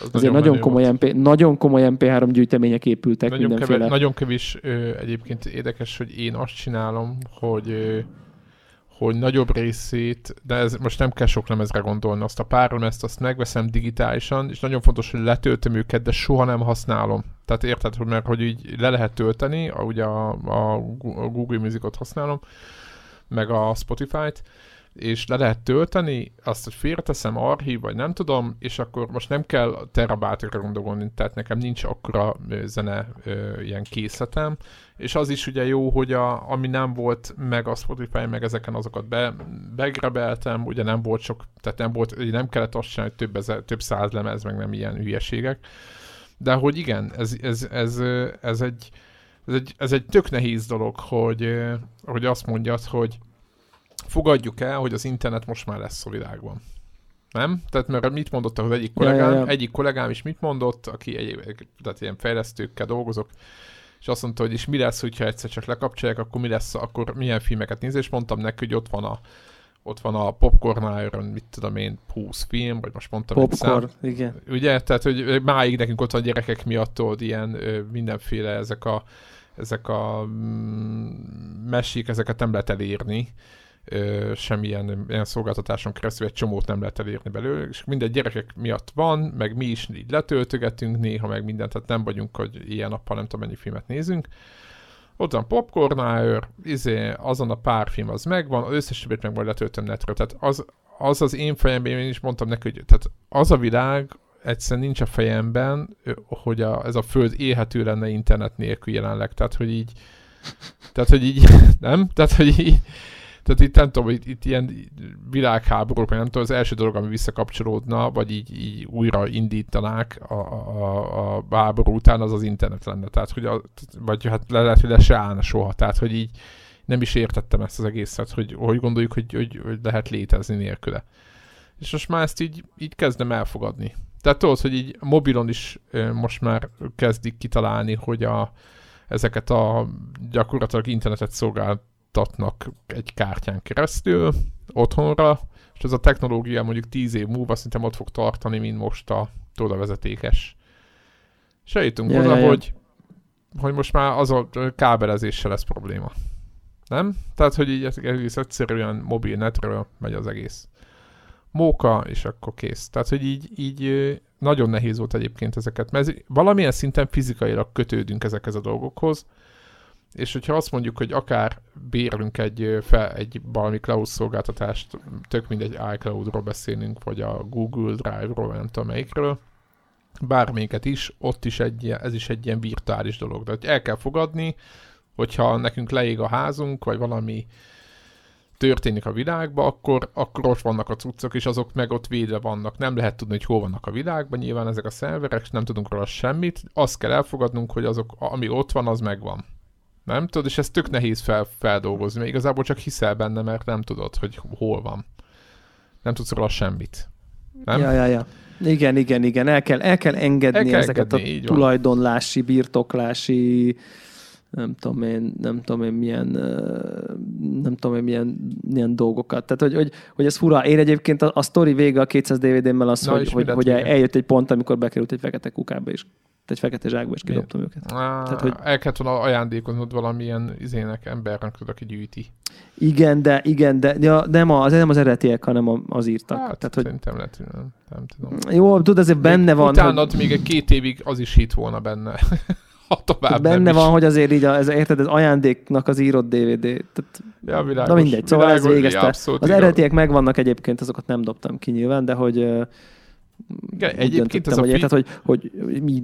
az azért nagyon, nagyon komoly, MP, nagyon komoly MP3 gyűjtemények épültek nagyon mindenféle. Kevés, nagyon kevés ö, egyébként érdekes, hogy én azt csinálom, hogy ö, hogy nagyobb részét, de ez most nem kell sok lemezre gondolni, azt a pár lemezt azt megveszem digitálisan, és nagyon fontos, hogy letöltöm őket, de soha nem használom. Tehát érted, hogy mert hogy így le lehet tölteni, ugye a, a Google Musicot használom, meg a Spotify-t, és le lehet tölteni, azt, hogy félreteszem, archív, vagy nem tudom, és akkor most nem kell terabátra gondolni, tehát nekem nincs akkora zene ö, ilyen készletem, és az is ugye jó, hogy a, ami nem volt meg a Spotify, meg ezeken azokat be, begrebeltem, ugye nem volt sok, tehát nem volt, nem kellett azt csinálni, hogy több, ezer, több száz lemez, meg nem ilyen hülyeségek, de hogy igen, ez, ez, ez, ez, egy, ez, egy, ez egy tök nehéz dolog, hogy, hogy azt mondjad, hogy fogadjuk el, hogy az internet most már lesz a világban. Nem? Tehát mert mit mondott az egyik kollégám, ja, ja, ja. egyik kollégám is mit mondott, aki egy, tehát ilyen fejlesztőkkel dolgozok, és azt mondta, hogy is mi lesz, hogyha egyszer csak lekapcsolják, akkor mi lesz, akkor milyen filmeket néz, és mondtam neki, hogy ott van a ott van a Popcorn Iron, mit tudom én, 20 film, vagy most mondtam Popcorn, egy szám. igen. Ugye, tehát, hogy máig nekünk ott van gyerekek miatt tudod, ilyen mindenféle ezek a ezek a mm, mesék, ezeket nem lehet elérni ö, semmilyen ilyen szolgáltatáson keresztül egy csomót nem lehet elérni belőle, és mindegy gyerekek miatt van, meg mi is így letöltögetünk néha, meg mindent, tehát nem vagyunk, hogy ilyen nappal nem tudom mennyi filmet nézünk. Ott van Popcorn Hour, izé, azon a pár film az megvan, az összes többet meg majd letöltöm netről. Tehát az, az az én fejemben, én is mondtam neki, hogy tehát az a világ, egyszerűen nincs a fejemben, hogy a, ez a föld élhető lenne internet nélkül jelenleg. Tehát, hogy így, tehát, hogy így, [LAUGHS] nem? Tehát, hogy így, tehát itt nem tudom, itt, itt ilyen világháborúk, nem tudom, az első dolog, ami visszakapcsolódna, vagy így, így újra indítanák a, a, a háború után, az az internet lenne. Tehát, hogy a, vagy hát le, lehet, hogy le se állna soha. Tehát, hogy így nem is értettem ezt az egészet, hogy hogy gondoljuk, hogy, hogy, hogy lehet létezni nélküle. És most már ezt így, így kezdem elfogadni. Tehát tudod, hogy így mobilon is most már kezdik kitalálni, hogy a, ezeket a gyakorlatilag internetet szolgált juttatnak egy kártyán keresztül otthonra, és ez a technológia mondjuk 10 év múlva szerintem ott fog tartani, mint most a vezetékes. És eljutunk ja, oda, ja, ja. Hogy, hogy most már az a kábelezéssel lesz probléma. Nem? Tehát, hogy így egész egyszerűen mobil netről megy az egész. Móka, és akkor kész. Tehát, hogy így, így nagyon nehéz volt egyébként ezeket, mert valamilyen szinten fizikailag kötődünk ezekhez a dolgokhoz, és hogyha azt mondjuk, hogy akár bérünk egy, fel, egy valami cloud szolgáltatást, tök mindegy iCloud-ról beszélünk, vagy a Google Drive-ról, nem tudom melyikről, bármelyiket is, ott is egy, ez is egy ilyen virtuális dolog. Hogy el kell fogadni, hogyha nekünk leég a házunk, vagy valami történik a világban, akkor, akkor ott vannak a cuccok, és azok meg ott védve vannak. Nem lehet tudni, hogy hol vannak a világban, nyilván ezek a szerverek, nem tudunk róla semmit. Azt kell elfogadnunk, hogy azok, ami ott van, az megvan. Nem tudod, és ez tök nehéz fel, feldolgozni, mert igazából csak hiszel benne, mert nem tudod, hogy hol van. Nem tudsz róla semmit. Nem? Ja, ja, ja. Igen, igen, igen. El kell, el kell engedni el kell ezeket engedni, a tulajdonlási, birtoklási, nem tudom én, nem tudom én milyen, nem tudom én milyen, milyen dolgokat. Tehát, hogy, hogy, hogy ez fura. Én egyébként a, a sztori vége a 200 DVD-mmel az, Na, hogy, hogy, hogy eljött egy pont, amikor bekerült egy fekete kukába is egy fekete zsákba, és kidobtam őket. Á, Tehát, hogy... El kellett volna ajándékoznod valamilyen izének, embernek, aki gyűjti. Igen, de, igen, de ja, nem, az, nem az eredetiek, hanem az írtak. Hát, Tehát, hogy... szerintem lehet, nem, nem tudom. Jó, tudod, azért benne még van. Utána hogy... még egy két évig az is hit volna benne. [LAUGHS] ha tovább Benne van, is. hogy azért így, a, ez, érted, ez ajándéknak az írott DVD. Tehát, ja, világos, na mindegy, szóval világos, ez végezte. Az eredetiek megvannak egyébként, azokat nem dobtam ki nyilván, de hogy igen, egyébként ez a érted, hogy, hogy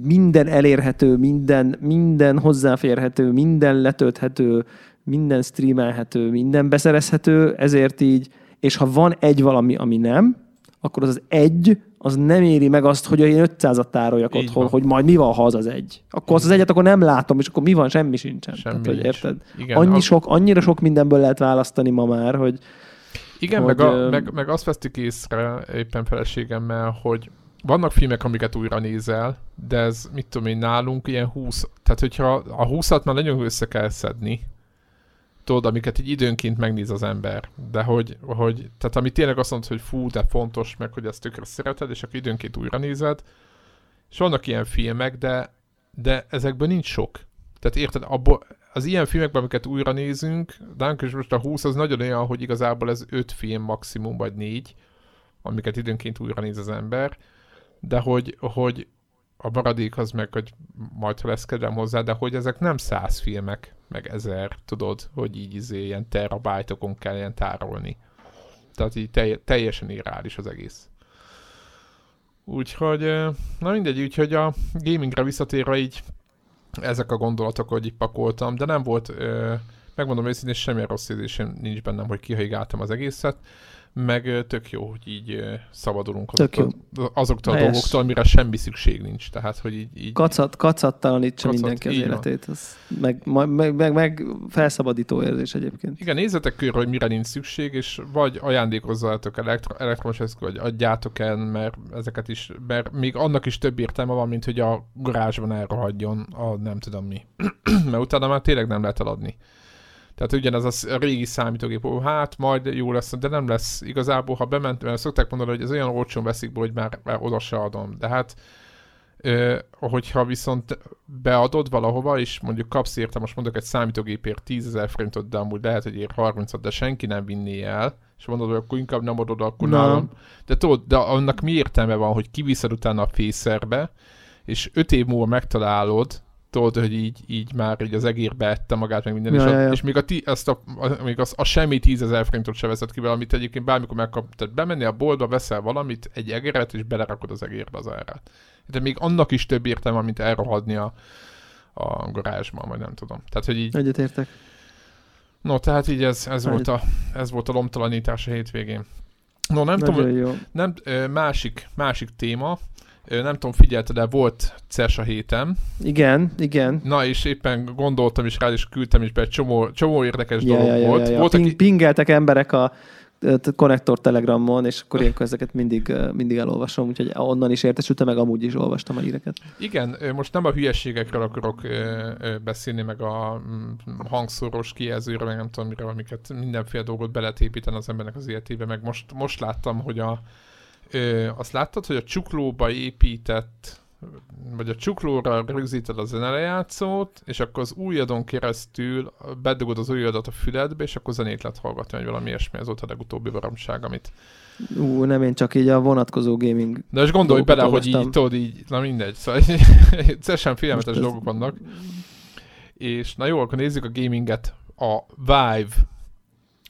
minden elérhető, minden, minden hozzáférhető, minden letölthető, minden streamelhető, minden beszerezhető, ezért így, és ha van egy valami, ami nem, akkor az az egy, az nem éri meg azt, hogy én 500-at tároljak Így otthon, van. hogy majd mi van, ha az az egy. Akkor az az egyet akkor nem látom, és akkor mi van, semmi sincsen. Semmi Tehát, hogy érted? Igen, Annyi sok, annyira sok mindenből lehet választani ma már, hogy Igen, hogy, meg, a, meg, meg azt vesztük észre éppen feleségemmel, hogy vannak filmek, amiket újra nézel, de ez, mit tudom én, nálunk ilyen 20, tehát hogyha a 20-at már nagyon össze kell szedni, tudod, amiket így időnként megnéz az ember, de hogy, hogy tehát ami tényleg azt mondod, hogy fú, de fontos, meg hogy ezt tökre szereted, és akkor időnként újra nézed, és vannak ilyen filmek, de, de ezekben nincs sok. Tehát érted, abból, az ilyen filmekben, amiket újra nézünk, de most a 20 az nagyon olyan, hogy igazából ez 5 film maximum, vagy 4, amiket időnként újra néz az ember, de hogy, hogy a maradék az meg, hogy majd ha lesz kedvem hozzá, de hogy ezek nem száz filmek, meg ezer, tudod, hogy így izé, ilyen terabájtokon kell ilyen tárolni. Tehát így telj, teljesen irreális az egész. Úgyhogy, na mindegy, úgyhogy a gamingre visszatérve így ezek a gondolatok, hogy így pakoltam, de nem volt, megmondom őszintén, semmilyen rossz érzésem nincs bennem, hogy kihajgáltam az egészet meg tök jó, hogy így szabadulunk azoktól, azoktól a dolgoktól, amire semmi szükség nincs. Tehát, hogy így... így Kacat, kacattalanítsa kacat, mindenki az életét. Az meg, meg, meg, meg, felszabadító érzés egyébként. Igen, nézzetek körül, hogy mire nincs szükség, és vagy ajándékozzatok elektro, elektromos eszköz, vagy adjátok el, mert ezeket is, mert még annak is több értelme van, mint hogy a garázsban elrohadjon a nem tudom mi. [CLEARS THROAT] mert utána már tényleg nem lehet eladni. Tehát ugyanez a régi számítógép, hát majd jó lesz, de nem lesz igazából, ha bement, mert szokták mondani, hogy ez olyan olcsón veszik be, hogy már, már oda se adom. De hát Ö, hogyha viszont beadod valahova, és mondjuk kapsz érte, most mondok egy számítógépért 10 ezer forintot, de amúgy lehet, hogy ér 30 de senki nem vinné el, és mondod, hogy akkor inkább nem adod, akkor no. nálam. De tudod, de annak mi értelme van, hogy kiviszed utána a fészerbe, és 5 év múlva megtalálod, tudod, hogy így, így már így az egérbe ette magát, meg minden, ja, és, ja, ja. és még, a, ti, azt a, a, még az, a semmi tízezer forintot se veszed ki vele, amit egyébként bármikor megkap, tehát bemenni a boltba, veszel valamit, egy egeret, és belerakod az egérbe az árát. De még annak is több értelme, mint elrohadni a, a garázsban, vagy nem tudom. Tehát, hogy így... Egyetértek. No, tehát így ez, ez, volt, a, ez volt a lomtalanítás a hétvégén. No, nem Nagyon tudom, jó. Nem, másik, másik téma, nem tudom, figyelte, de volt CES a héten. Igen, igen. Na, és éppen gondoltam is rá, és küldtem is be, egy csomó, csomó érdekes ja, dolog ja, ja, volt. Ja, ja. Voltak Ping, pingeltek emberek a konnektor Telegramon, és akkor ilyenkor ezeket mindig, mindig elolvasom, úgyhogy onnan is értesültem, meg amúgy is olvastam a híreket. Igen, most nem a hülyeségekről akarok beszélni, meg a mm, hangszoros kijelzőről, meg nem tudom miről, amiket mindenféle dolgot be lehet építeni az embernek az életébe, meg most, most láttam, hogy a ö, azt láttad, hogy a csuklóba épített vagy a csuklóra rögzíted a zenelejátszót, és akkor az ujjadon keresztül bedugod az ujjadat a füledbe, és akkor zenét lehet hallgatni, vagy valami ilyesmi, ez volt a legutóbbi baromság, amit... Ú, nem én csak így a vonatkozó gaming De most gondolj bele, hogy így, tudod, így, na mindegy, szóval teljesen [LAUGHS] félelmetes dolgok vannak. És na jó, akkor nézzük a gaminget. A Vive,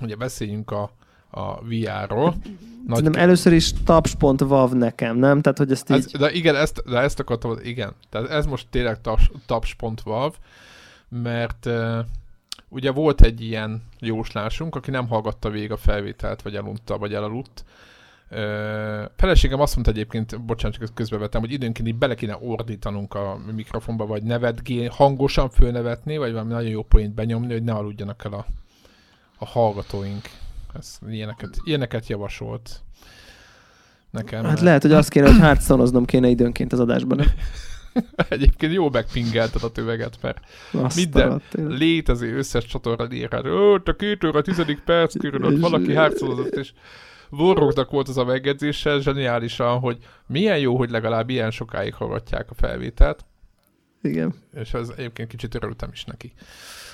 ugye beszéljünk a, a VR-ról. [LAUGHS] Nagy Szerintem először is taps.vav nekem, nem? Tehát, hogy ezt így... Ez, de igen, ezt, de ezt akartam, igen. Tehát ez most tényleg taps.vav, mert uh, ugye volt egy ilyen jóslásunk, aki nem hallgatta végig a felvételt, vagy elunta, vagy elaludt. Uh, feleségem azt mondta egyébként, bocsánat, csak közbevetem, hogy időnként így bele kéne ordítanunk a mikrofonba, vagy nevetgé, hangosan fölnevetni, vagy valami nagyon jó poént benyomni, hogy ne aludjanak el a, a hallgatóink. Ez, ilyeneket, ilyeneket javasolt nekem. Hát lehet, hogy azt kéne, hogy hátszonoznom kéne időnként az adásban. [LAUGHS] Egyébként jó megpingelted a töveget, mert Azt minden alatt, létező összes csatorra írhat, ó, a két óra, tizedik perc körül, ott valaki hátszózott, és vorrognak volt az a megjegyzéssel, zseniálisan, hogy milyen jó, hogy legalább ilyen sokáig hallgatják a felvételt. Igen. És ez egyébként kicsit örültem is neki.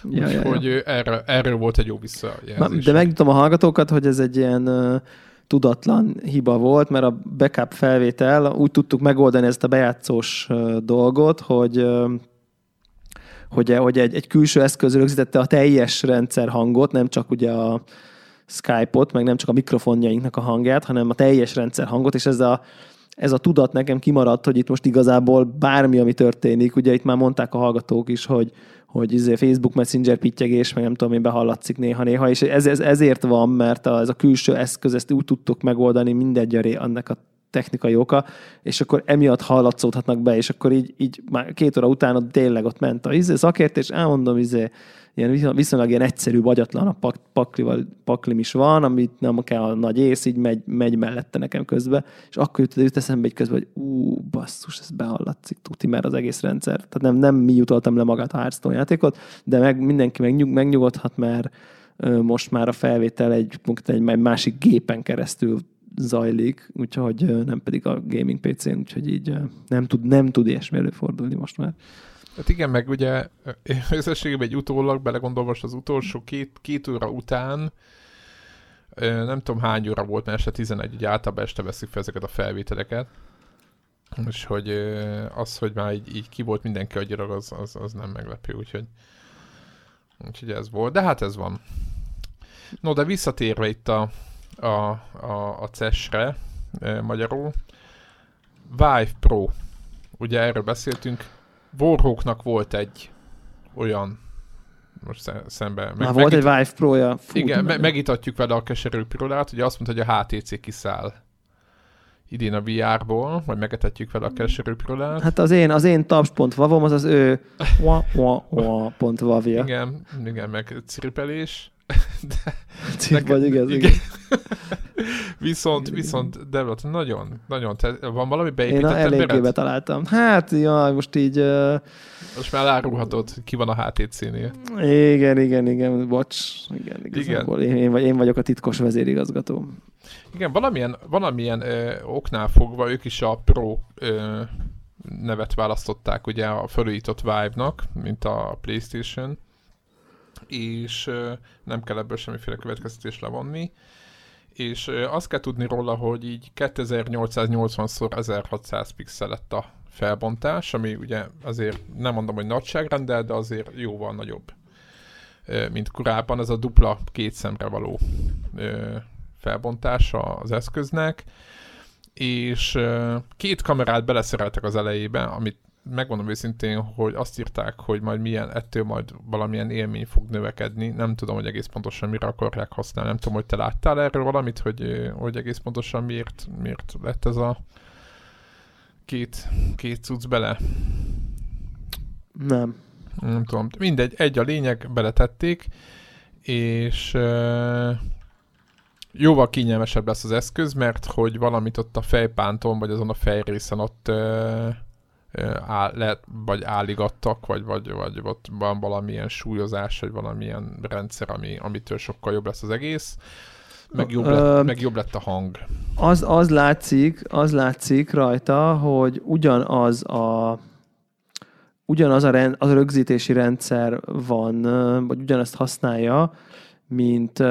Ja, Úgyhogy ja, ja. Erre, erről volt egy jó visszajelzés. De megnyitottam a hallgatókat, hogy ez egy ilyen uh, tudatlan hiba volt, mert a backup felvétel, úgy tudtuk megoldani ezt a bejátszós uh, dolgot, hogy uh, hogy, hogy egy, egy külső eszköz rögzítette a teljes rendszer hangot, nem csak ugye a Skype-ot, meg nem csak a mikrofonjainknak a hangját, hanem a teljes rendszer hangot, és ez a ez a tudat nekem kimaradt, hogy itt most igazából bármi, ami történik, ugye itt már mondták a hallgatók is, hogy, hogy izé Facebook Messenger pittyegés, meg nem tudom én, behallatszik néha-néha, és ez, ez ezért van, mert a, ez a külső eszköz, ezt úgy tudtuk megoldani, mindegy annak a technikai oka, és akkor emiatt hallatszódhatnak be, és akkor így, így már két óra után ott tényleg ott ment a izé, szakértés, elmondom, izé, ilyen viszonylag ilyen egyszerű, vagyatlan a pak, paklival, paklim is van, amit nem kell a nagy ész, így megy, megy mellette nekem közbe, és akkor jut, jut eszembe egy közben, hogy ú, basszus, ez behallatszik tuti, mert az egész rendszer. Tehát nem, nem mi jutottam le magát a Hearthstone játékot, de meg, mindenki megnyug, megnyugodhat, mert most már a felvétel egy, egy másik gépen keresztül zajlik, úgyhogy nem pedig a gaming PC-n, úgyhogy így nem tud, nem tud ilyesmi előfordulni most már. Hát igen, meg ugye [LAUGHS] összességében egy utólag, belegondol most az utolsó két, két óra után, nem tudom hány óra volt, mert este 11, ugye általában este veszik fel ezeket a felvételeket, és hogy az, hogy már így, így ki volt mindenki agyarag, az, az, az nem meglepő, úgyhogy, úgyhogy ez volt. De hát ez van. No, de visszatérve itt a, a, a, a CES-re magyarul, Vive Pro, ugye erről beszéltünk, Warhawknak volt egy olyan most szembe. Meg, Már volt egy Vive Pro-ja. igen, me- megitatjuk vele a keserű pillanat, ugye azt mondta, hogy a HTC kiszáll idén a VR-ból, majd megetetjük vele a keserű pillanat. Hát az én, az én taps.vavom az az ő [LAUGHS] wa, wa, wa, vavja. Igen, igen, meg ciripelés. De, Cip vagy, igaz, igen. [LAUGHS] viszont, viszont, de nagyon, nagyon, te, van valami beépített Én eléggébe találtam. Hát, jaj, most így... Uh... Most már elárulhatod, ki van a HTC-nél. Igen, igen, igen, bocs. Igen, igen. Én, én vagyok a titkos vezérigazgató. Igen, valamilyen, valamilyen ö, oknál fogva ők is a Pro ö, nevet választották ugye a felújított Vive-nak, mint a PlayStation és nem kell ebből semmiféle következtetés levonni. És azt kell tudni róla, hogy így 2880x1600 pixel lett a felbontás, ami ugye azért nem mondom, hogy nagyságrendel, de azért jóval nagyobb, mint korábban. Ez a dupla két szemre való felbontása az eszköznek, és két kamerát beleszereltek az elejébe, amit megmondom őszintén, hogy azt írták, hogy majd milyen, ettől majd valamilyen élmény fog növekedni. Nem tudom, hogy egész pontosan mire akarják használni. Nem tudom, hogy te láttál erről valamit, hogy, hogy egész pontosan miért, miért lett ez a két, két cucc bele? Nem. Nem tudom. Mindegy, egy a lényeg, beletették, és jóval kényelmesebb lesz az eszköz, mert hogy valamit ott a fejpánton, vagy azon a fejrészen ott áll, lehet, vagy álligattak, vagy, vagy, vagy ott van valamilyen súlyozás, vagy valamilyen rendszer, ami, amitől sokkal jobb lesz az egész. Meg jobb, lett, meg jobb lett a hang. Az, az, látszik, az látszik rajta, hogy ugyanaz a ugyanaz a, rend, az a rögzítési rendszer van, vagy ugyanezt használja, mint,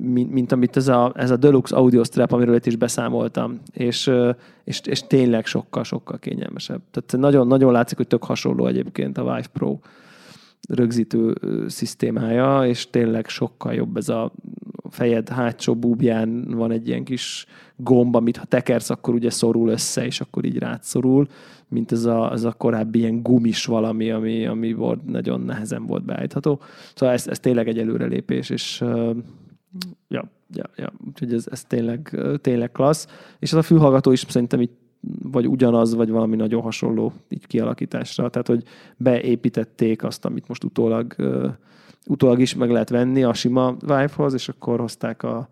mint, mint amit ez a, ez a Deluxe Audio Strap, amiről itt is beszámoltam, és, és, és tényleg sokkal-sokkal kényelmesebb. Tehát nagyon, nagyon látszik, hogy tök hasonló egyébként a Vive Pro rögzítő szisztémája, és tényleg sokkal jobb ez a fejed hátsó búbján van egy ilyen kis gomb, amit ha tekersz, akkor ugye szorul össze, és akkor így rátszorul, mint ez a, ez a korábbi ilyen gumis valami, ami, ami volt, nagyon nehezen volt beállítható. Szóval ez, ez tényleg egy előrelépés, és uh, ja, ja, ja, úgyhogy ez, ez tényleg, tényleg klassz. És ez a fülhallgató is szerintem így vagy ugyanaz, vagy valami nagyon hasonló így kialakításra. Tehát, hogy beépítették azt, amit most utólag, utólag is meg lehet venni a sima Vive-hoz, és akkor hozták a,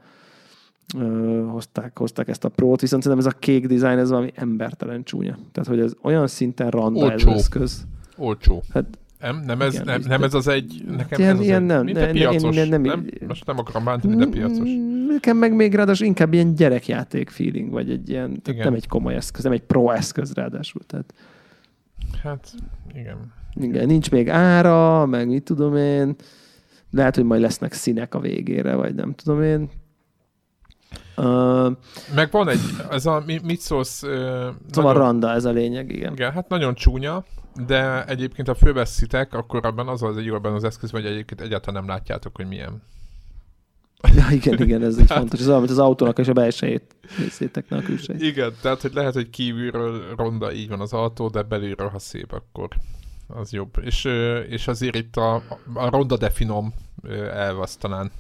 uh, hozták, hozták ezt a prót, viszont szerintem ez a kék design, ez valami embertelen csúnya. Tehát, hogy ez olyan szinten randa ez az eszköz. Olcsó. Hát, nem, nem, ez, nem, nem ez az egy, nekem ilyen, ez az ilyen, egy, nem, mint piacos, nem, nem, nem, most nem akarom bántani, de piacos. Nekem meg még ráadásul inkább ilyen gyerekjáték feeling, vagy egy ilyen, tehát nem egy komoly eszköz, nem egy pro eszköz ráadásul. Tehát, hát, igen. Igen, nincs még ára, meg mit tudom én. Lehet, hogy majd lesznek színek a végére, vagy nem tudom én. Uh, Meg van egy, ez a, mit szólsz? Uh, szóval nagyon, randa, ez a lényeg, igen. Igen, hát nagyon csúnya, de egyébként ha fölveszitek, akkor abban az az egy abban az eszközben, hogy egyébként egyáltalán nem látjátok, hogy milyen. [LAUGHS] Ja, igen, igen, ez így fontos. Ez olyan, az autónak és a belsejét nézzétek, ne a külsejét. Igen, tehát, hogy lehet, hogy kívülről ronda így van az autó, de belülről, ha szép, akkor az jobb. És, és azért itt a, a ronda definom elv talán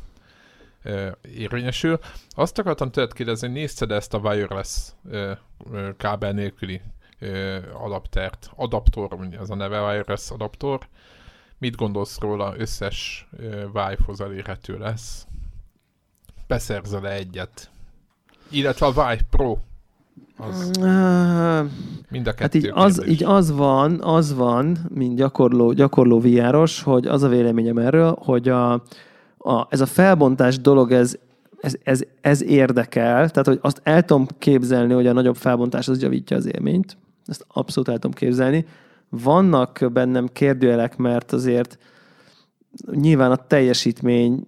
érvényesül. Azt akartam tőled kérdezni, nézted ezt a wireless kábel nélküli adaptert, adaptor, az a neve wireless adaptor, mit gondolsz róla, összes Vive-hoz elérhető lesz. Beszerzel egyet? Illetve a Vive Pro az uh, mind a kettő Hát így az, így az van, az van, mint gyakorló, gyakorló viáros, hogy az a véleményem erről, hogy a, a, ez a felbontás dolog, ez, ez, ez, ez érdekel, tehát hogy azt el tudom képzelni, hogy a nagyobb felbontás az javítja az élményt, ezt abszolút el tudom képzelni. Vannak bennem kérdőjelek, mert azért nyilván a teljesítmény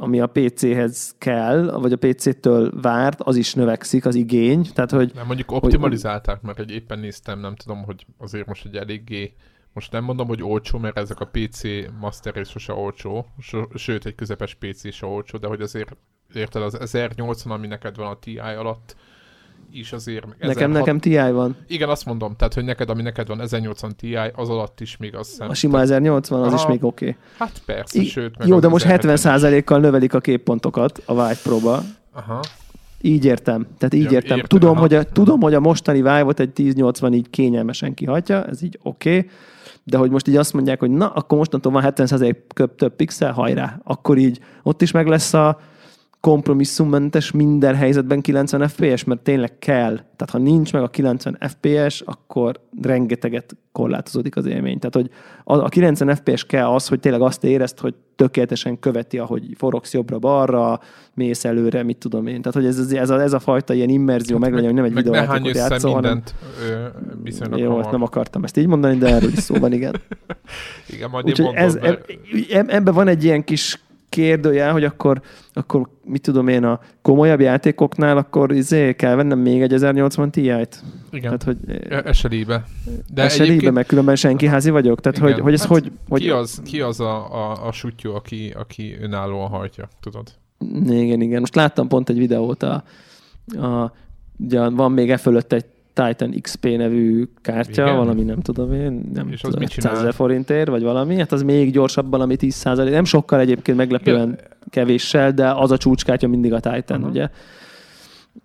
ami a PC-hez kell, vagy a PC-től várt, az is növekszik, az igény. Tehát, hogy, nem, mondjuk optimalizálták, hogy, mert egy éppen néztem, nem tudom, hogy azért most egy eléggé most nem mondom, hogy olcsó, mert ezek a PC Master és sose olcsó, sőt, egy közepes PC is olcsó, de hogy azért érted, az 1080, ami neked van a TI alatt, is azért... Nekem, nekem TI van. Igen, azt mondom, tehát, hogy neked, ami neked van 1080 Ti, az alatt is még azt hiszem. A sima 1080, az Aha, is még oké. Okay. Hát persze, I- sőt... Meg jó, de most 70%-kal növelik a képpontokat a Vive Pro-ba. Aha. Így értem. Tehát így ja, értem. értem. Tudom, hogy a, tudom, hogy a mostani Vive-ot egy 1080 így kényelmesen kihagyja, ez így oké. Okay. De hogy most így azt mondják, hogy na, akkor mostantól van 70% több pixel, hajrá. Akkor így ott is meg lesz a kompromisszummentes minden helyzetben 90 FPS, mert tényleg kell. Tehát ha nincs meg a 90 FPS, akkor rengeteget korlátozódik az élmény. Tehát, hogy a 90 FPS kell az, hogy tényleg azt érezt, hogy tökéletesen követi, ahogy forogsz jobbra-balra, mész előre, mit tudom én. Tehát, hogy ez, ez, a, ez a fajta ilyen immerzió hát meg legyen, hogy nem egy videójátékot játszol, hanem... Mindent, Jó, hát nem akartam ezt így mondani, de erről is szó van, igen. [LAUGHS] igen, majd Úgyhogy ez, mert... ebben van egy ilyen kis kérdőjel, hogy akkor, akkor mit tudom én, a komolyabb játékoknál akkor izé kell vennem még egy 1080 Ti-t? Igen, tehát, hogy, SLI-be. De SLI-be, egyébként... meg különben senki házi vagyok? Tehát, hogy, hogy ez hát hogy, hogy... Ki az, ki az a, a, a sutyó, aki, aki önállóan hajtja, tudod? Igen, igen. Most láttam pont egy videót, a, a, ugye van még e fölött egy Titan XP nevű kártya, Igen. valami nem tudom én, nem és tudom, 100 ezer forintért, vagy valami, hát az még gyorsabban, valami 10 százalék, nem sokkal egyébként meglepően Igen. kevéssel, de az a csúcskártya mindig a Titan, uh-huh. ugye?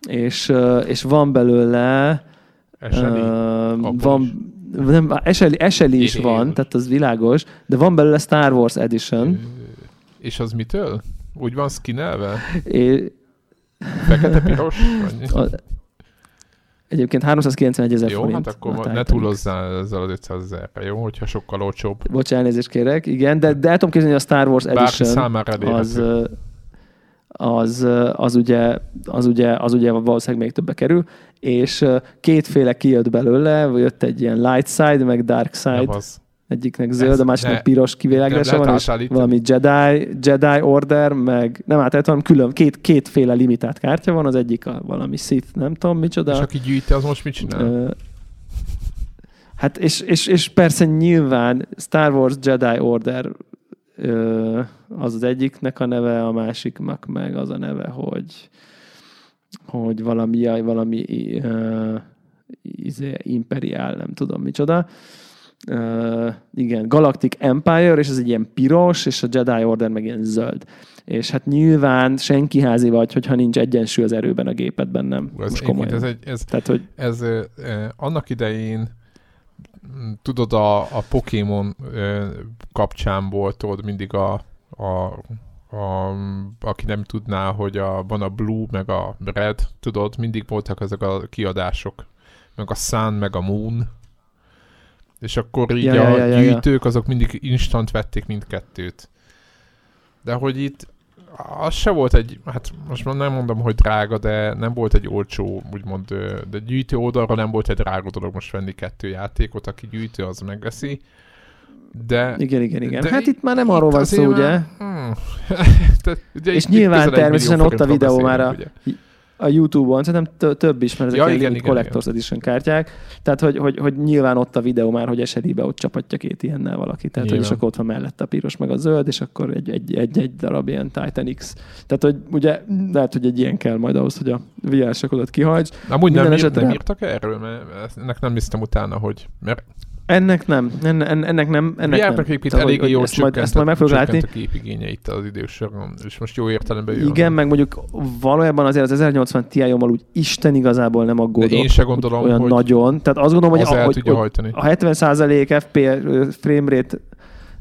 És, és van belőle uh, van, nem, eseli, eseli is van, tehát az világos, de van belőle Star Wars Edition. És az mitől? Úgy van skinelve? É... Fekete-piros? Egyébként 391 ezer forint. Jó, hát akkor ne túlozzál ezzel az 500 ezerre, jó? Hogyha sokkal olcsóbb. Bocs, elnézést kérek, igen, de, de el tudom képzelni, hogy a Star Wars Edition az, az, az, ugye, az, ugye, az ugye valószínűleg még többe kerül, és kétféle kijött belőle, jött egy ilyen light side, meg dark side. Nem az. Egyiknek zöld, Ez, a másiknak piros kiviláglása van, és valami Jedi, Jedi Order, meg nem átállt, hanem külön, két, kétféle limitált kártya van, az egyik a valami Sith, nem tudom micsoda. És aki gyűjti, az most mit csinál? Uh, hát és, és, és persze nyilván Star Wars Jedi Order uh, az az egyiknek a neve, a másiknak meg az a neve, hogy hogy valami, valami uh, izé, imperiál, nem tudom micsoda. Uh, igen, Galactic Empire, és ez egy ilyen piros, és a Jedi Order meg ilyen zöld. És hát nyilván senki házi vagy, hogyha nincs egyensúly az erőben a gépedben, nem? Ez, Most komolyan. Ez, egy, ez, Tehát, hogy... ez eh, annak idején tudod, a, a Pokémon eh, kapcsán volt ott mindig a, a a, aki nem tudná, hogy a, van a Blue, meg a Red, tudod, mindig voltak ezek a kiadások, meg a Sun, meg a Moon, és akkor így ja, a ja, ja, gyűjtők ja. azok mindig instant vették mindkettőt. De hogy itt az se volt egy, hát most már nem mondom, hogy drága, de nem volt egy olcsó, úgymond, de gyűjtő oldalra nem volt egy drága dolog most venni kettő játékot, aki gyűjtő, az megveszi. De, igen, igen, igen. De hát itt már nem arról van szó, ugye? Hmm. [LAUGHS] de, ugye és nyilván természetesen ott a videó már a, ugye? A YouTube-on, szerintem több is, mert ezek ja, igen, igen, Collector's igen. Edition kártyák. Tehát, hogy, hogy, hogy, nyilván ott a videó már, hogy eseribe ott csapatja két ilyennel valaki. Tehát, hogy és akkor ott van mellett a piros meg a zöld, és akkor egy, egy, egy, egy darab ilyen Titan X. Tehát, hogy ugye lehet, hogy egy ilyen kell majd ahhoz, hogy a VR-sokodat kihajts. Amúgy nem, esetre... nem írtak erről, mert ennek nem néztem utána, hogy mert ennek nem, en, ennek nem. Ennek Jártak nem. Tehát, elég jól ezt majd, ezt majd meg fogjuk látni. a képigénye itt az idősorban, és most jó értelemben jön. Igen, meg mondjuk valójában azért az 1080 ti úgy Isten igazából nem aggódok. De én se gondolom, olyan hogy nagyon. Tehát azt gondolom, hogy, az a, hogy, hogy a 70% FPS frame rate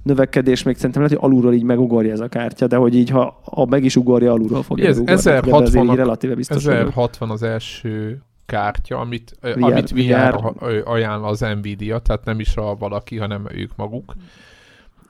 növekedés még szerintem lehet, hogy alulról így megugorja ez a kártya, de hogy így, ha, ha meg is ugorja, alulról fogja ez, 1060, a, relatíve biztos 1060 az első kártya, amit VR, amit VR, VR ajánl az Nvidia, tehát nem is a valaki, hanem ők maguk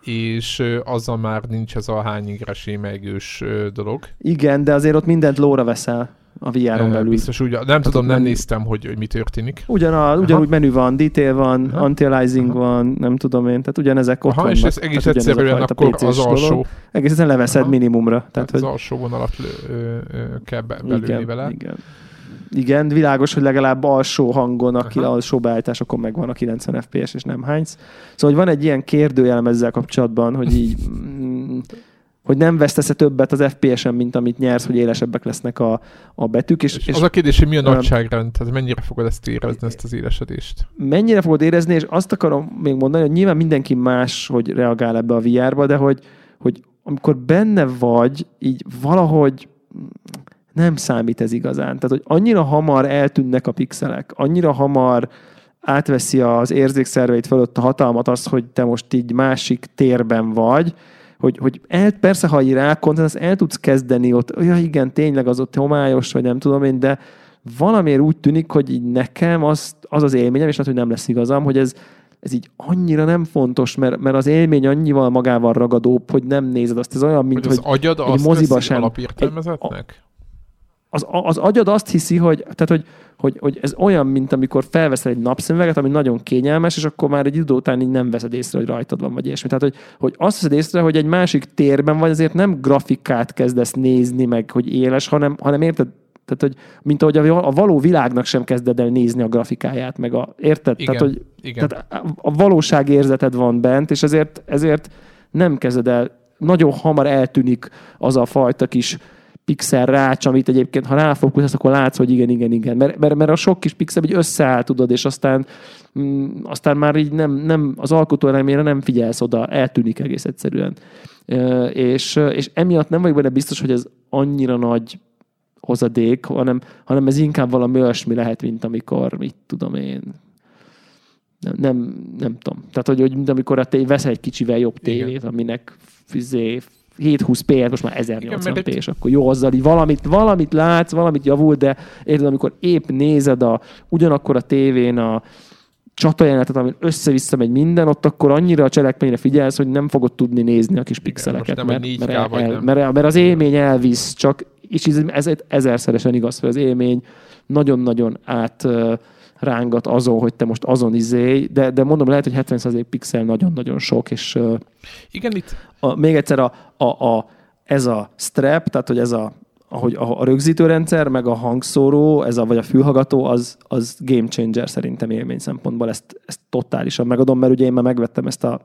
és azzal már nincs ez a hány ingres émegős dolog. Igen, de azért ott mindent lóra veszel a VR-on belül. Biztos úgy, nem tudom, nem néztem, hogy, hogy mi történik. Ugyan, ugyanúgy menü van, detail van, Aha. anti-aliasing Aha. van, nem tudom én, tehát ugyanezek ott Aha, vannak. és ez egész egyszerűen akkor az alsó... Dolog. Egész egyszerűen leveszed Aha. minimumra. Tehát, tehát hogy... az alsó vonalat lő, ö, ö, kell be, belőni igen, vele. Igen. Igen, világos, hogy legalább alsó hangon, aki Aha. alsó beállításokon megvan a 90 FPS, és nem hánysz. Szóval hogy van egy ilyen kérdőjelem ezzel kapcsolatban, hogy így mm, hogy nem vesztesz többet az FPS-en, mint amit nyersz, hogy élesebbek lesznek a, a betűk. És, és, és az a kérdés, hogy mi a nagyságrend, tehát mennyire fogod ezt érezni, ezt az élesedést? Mennyire fogod érezni, és azt akarom még mondani, hogy nyilván mindenki más, hogy reagál ebbe a VR-ba, de hogy, hogy amikor benne vagy, így valahogy nem számít ez igazán. Tehát, hogy annyira hamar eltűnnek a pixelek, annyira hamar átveszi az érzékszerveit fölött a hatalmat az, hogy te most így másik térben vagy, hogy, hogy el, persze, ha így rákoncentrálsz, el tudsz kezdeni ott, ja igen, tényleg az ott homályos, vagy nem tudom én, de valamiért úgy tűnik, hogy így nekem az, az az élményem, és lehet, hogy nem lesz igazam, hogy ez, ez így annyira nem fontos, mert, mert az élmény annyival magával ragadóbb, hogy nem nézed azt. Ez olyan, mint hogy, hogy az agyad egy azt moziba sem. alapértelmezetnek? Az, az agyad azt hiszi, hogy, tehát, hogy, hogy, hogy ez olyan, mint amikor felveszel egy napszemüveget, ami nagyon kényelmes, és akkor már egy idő után így nem veszed észre, hogy rajtad van, vagy ilyesmi. Tehát, hogy, hogy azt veszed észre, hogy egy másik térben vagy, azért nem grafikát kezdesz nézni, meg hogy éles, hanem, hanem érted, tehát, hogy mint ahogy a, a való világnak sem kezded el nézni a grafikáját, meg a, érted? Igen, tehát, hogy, igen. tehát a valóság érzeted van bent, és ezért, ezért nem kezded el, nagyon hamar eltűnik az a fajta kis pixel rács, amit egyébként, ha ráfókuszálsz, akkor látsz, hogy igen, igen, igen. Mert, mert, mert a sok kis pixel így összeáll, tudod, és aztán, mm, aztán már így nem, nem az alkotó elemére nem figyelsz oda, eltűnik egész egyszerűen. E, és, és emiatt nem vagyok benne biztos, hogy ez annyira nagy hozadék, hanem, hanem ez inkább valami olyasmi lehet, mint amikor, mit tudom én, nem, nem, nem tudom. Tehát, hogy, hogy mint amikor a tév, veszel egy kicsivel jobb tévét, Igen. aminek fizé, 720p, most már 1080p, és akkor jó, azzal így valamit, valamit látsz, valamit javul, de érted, amikor épp nézed a, ugyanakkor a tévén a csatajelenetet, amin össze-vissza megy minden, ott akkor annyira a cselekményre figyelsz, hogy nem fogod tudni nézni a kis pixeleket, Igen, mert, mert, el, el, mert, mert az élmény elvisz, csak, és ez, ez ezerszeresen igaz, hogy az élmény nagyon-nagyon át rángat azon, hogy te most azon izé, de, de mondom, lehet, hogy 70% pixel nagyon-nagyon sok, és igen, itt... A, még egyszer a, a, a, ez a strap, tehát hogy ez a ahogy a, a rögzítőrendszer, meg a hangszóró, ez a, vagy a fülhallgató, az, az game changer szerintem élmény szempontból. Ezt, ezt totálisan megadom, mert ugye én már megvettem ezt a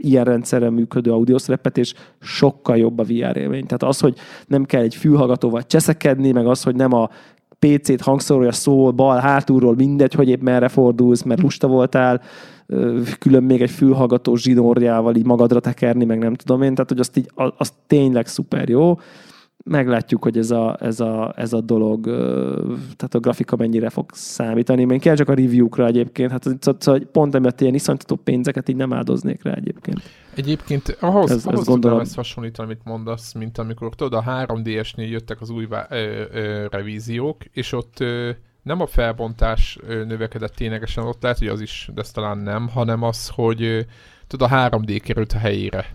ilyen rendszerrel működő audioszrepet, és sokkal jobb a VR élmény. Tehát az, hogy nem kell egy fülhallgatóval cseszekedni, meg az, hogy nem a PC-t hangszórója szól, bal, hátulról, mindegy, hogy épp merre fordulsz, mert lusta voltál, külön még egy fülhallgató zsinórjával így magadra tekerni, meg nem tudom én, tehát hogy azt így, az tényleg szuper jó. Meglátjuk, hogy ez a, ez a, ez a dolog, tehát a grafika mennyire fog számítani. Én kell csak a review-kra egyébként, hát szóval pont emiatt ilyen iszonytató pénzeket így nem áldoznék rá egyébként. Egyébként ahhoz, ez, ahhoz ez gondolom... ezt hasonlítani, amit mondasz, mint amikor tudod, a 3DS-nél jöttek az új vá- ö, ö, revíziók, és ott ö, nem a felbontás növekedett ténylegesen, ott lehet, hogy az is, de ez talán nem, hanem az, hogy tudod, a 3D került a helyére.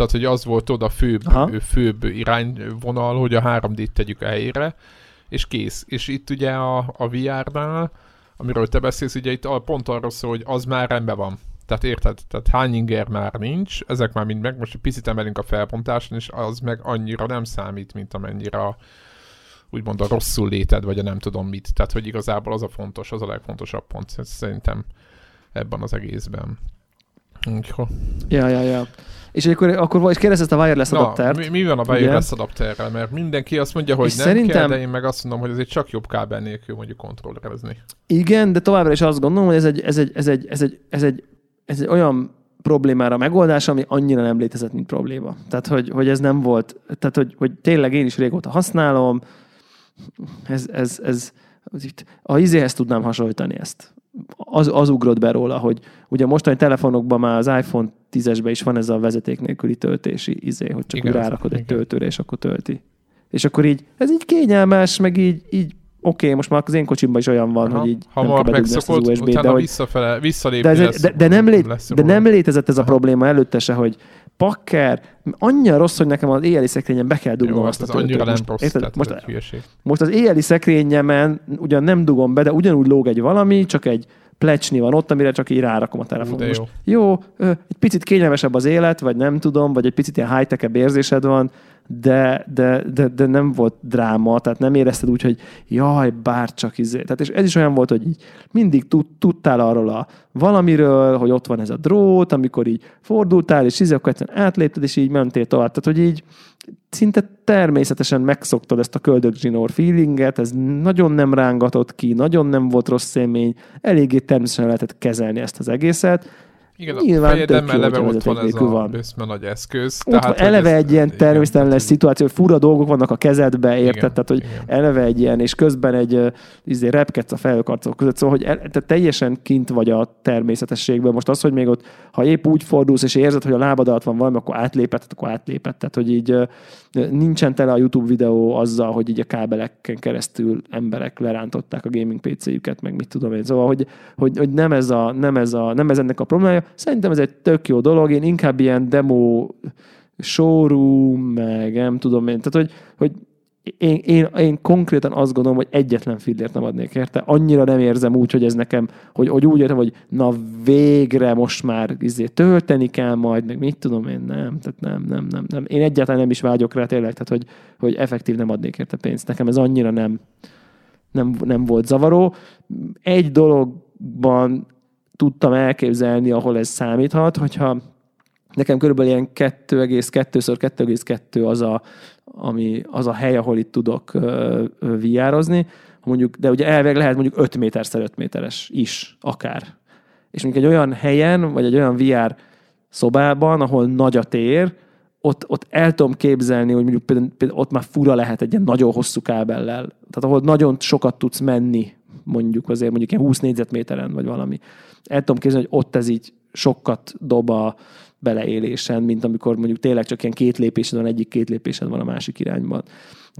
Tehát, hogy az volt oda a főbb, főbb irányvonal, hogy a 3D-t tegyük helyére, és kész. És itt ugye a, a VR-nál, amiről te beszélsz, ugye itt pont arról szól, hogy az már rendben van. Tehát érted? Tehát hány inger már nincs, ezek már mind meg, most egy picit emelünk a felbontáson, és az meg annyira nem számít, mint amennyire a, úgymond a rosszul léted, vagy a nem tudom mit. Tehát, hogy igazából az a fontos, az a legfontosabb pont szerintem ebben az egészben. Úgyhogy. Ja, ja, ja. És akkor, akkor is kérdezz ezt a wireless adaptert. Mi, mi van a wireless adapterrel? Mert mindenki azt mondja, hogy és nem szerintem... kell, de én meg azt mondom, hogy azért csak jobb kábel nélkül mondjuk kontrollerezni. Igen, de továbbra is azt gondolom, hogy ez egy, ez egy, ez egy, ez egy, ez egy, ez egy olyan problémára megoldás, ami annyira nem létezett, mint probléma. Tehát, hogy, hogy ez nem volt, tehát, hogy, hogy tényleg én is régóta használom, ez, ez, ez, ez itt, a izéhez tudnám hasonlítani ezt. Az, az ugrott be róla, hogy ugye mostani telefonokban már az iPhone 10-esben is van ez a vezeték nélküli töltési izé, hogy csak igen, rárakod egy töltőre, és akkor tölti. És akkor így, ez így kényelmes, meg így, így oké, okay, most már az én kocsimban is olyan van, Aha. hogy így Hamar nem megszokott, USB, utána de hogy, visszafele, visszalépni de, ez, de, de, nem lét, de nem létezett ez a probléma előtte se, hogy pakker, annyira rossz, hogy nekem az éjjeli szekrényen be kell dugnom Jó, azt a töltőt. Most, rossz, érted? Most, most az éjjeli szekrényemen ugyan nem dugom be, de ugyanúgy lóg egy valami, csak egy plecsni van ott, amire csak így rárakom a telefon. Most jó. jó, egy picit kényelmesebb az élet, vagy nem tudom, vagy egy picit ilyen high-tech érzésed van, de, de, de, de, nem volt dráma, tehát nem érezted úgy, hogy jaj, bár csak izé. Tehát és ez is olyan volt, hogy így mindig tud, tudtál arról a valamiről, hogy ott van ez a drót, amikor így fordultál, és izé, akkor egyszerűen átlépted, és így mentél tovább. Tehát, hogy így szinte természetesen megszoktad ezt a köldögzsinór feelinget, ez nagyon nem rángatott ki, nagyon nem volt rossz élmény, eléggé természetesen lehetett kezelni ezt az egészet, igen, Nyilván a fejedem eleve ott van ez a van. nagy eszköz. Ott tehát, eleve egy ilyen természetlen szituáció, hogy fura dolgok vannak a kezedbe, érted? Igen, tehát, hogy igen. eleve egy ilyen, és közben egy izé, repkedsz a felhőkarcok között, szóval, hogy el, tehát teljesen kint vagy a természetességből. Most az, hogy még ott, ha épp úgy fordulsz, és érzed, hogy a lábad alatt van valami, akkor átlépett, akkor átlépett. Tehát, hogy így nincsen tele a YouTube videó azzal, hogy így a kábeleken keresztül emberek lerántották a gaming PC-jüket, meg mit tudom én. Szóval, hogy, hogy, hogy nem, ez a, nem, ez a, nem ez ennek a problémája, Szerintem ez egy tök jó dolog, én inkább ilyen demo showroom, meg nem tudom én, tehát hogy, hogy én, én, én konkrétan azt gondolom, hogy egyetlen fillért nem adnék érte. Annyira nem érzem úgy, hogy ez nekem, hogy, hogy úgy értem, hogy na végre most már izé, tölteni kell majd, meg mit tudom én, nem, tehát nem, nem, nem, nem. Én egyáltalán nem is vágyok rá tényleg, tehát hogy, hogy effektív nem adnék érte pénzt. Nekem ez annyira nem, nem, nem volt zavaró. Egy dologban tudtam elképzelni, ahol ez számíthat, hogyha nekem körülbelül ilyen 2,2x2,2 az a, ami, az a hely, ahol itt tudok viározni, mondjuk, de ugye elvég lehet mondjuk 5 méter 5 méteres is, akár. És mondjuk egy olyan helyen, vagy egy olyan VR szobában, ahol nagy a tér, ott, ott el tudom képzelni, hogy mondjuk például, például ott már fura lehet egy ilyen nagyon hosszú kábellel. Tehát ahol nagyon sokat tudsz menni, mondjuk azért mondjuk ilyen 20 négyzetméteren, vagy valami el tudom képzelni, hogy ott ez így sokat dob a beleélésen, mint amikor mondjuk tényleg csak ilyen két lépésed van, egyik két lépésed van a másik irányban.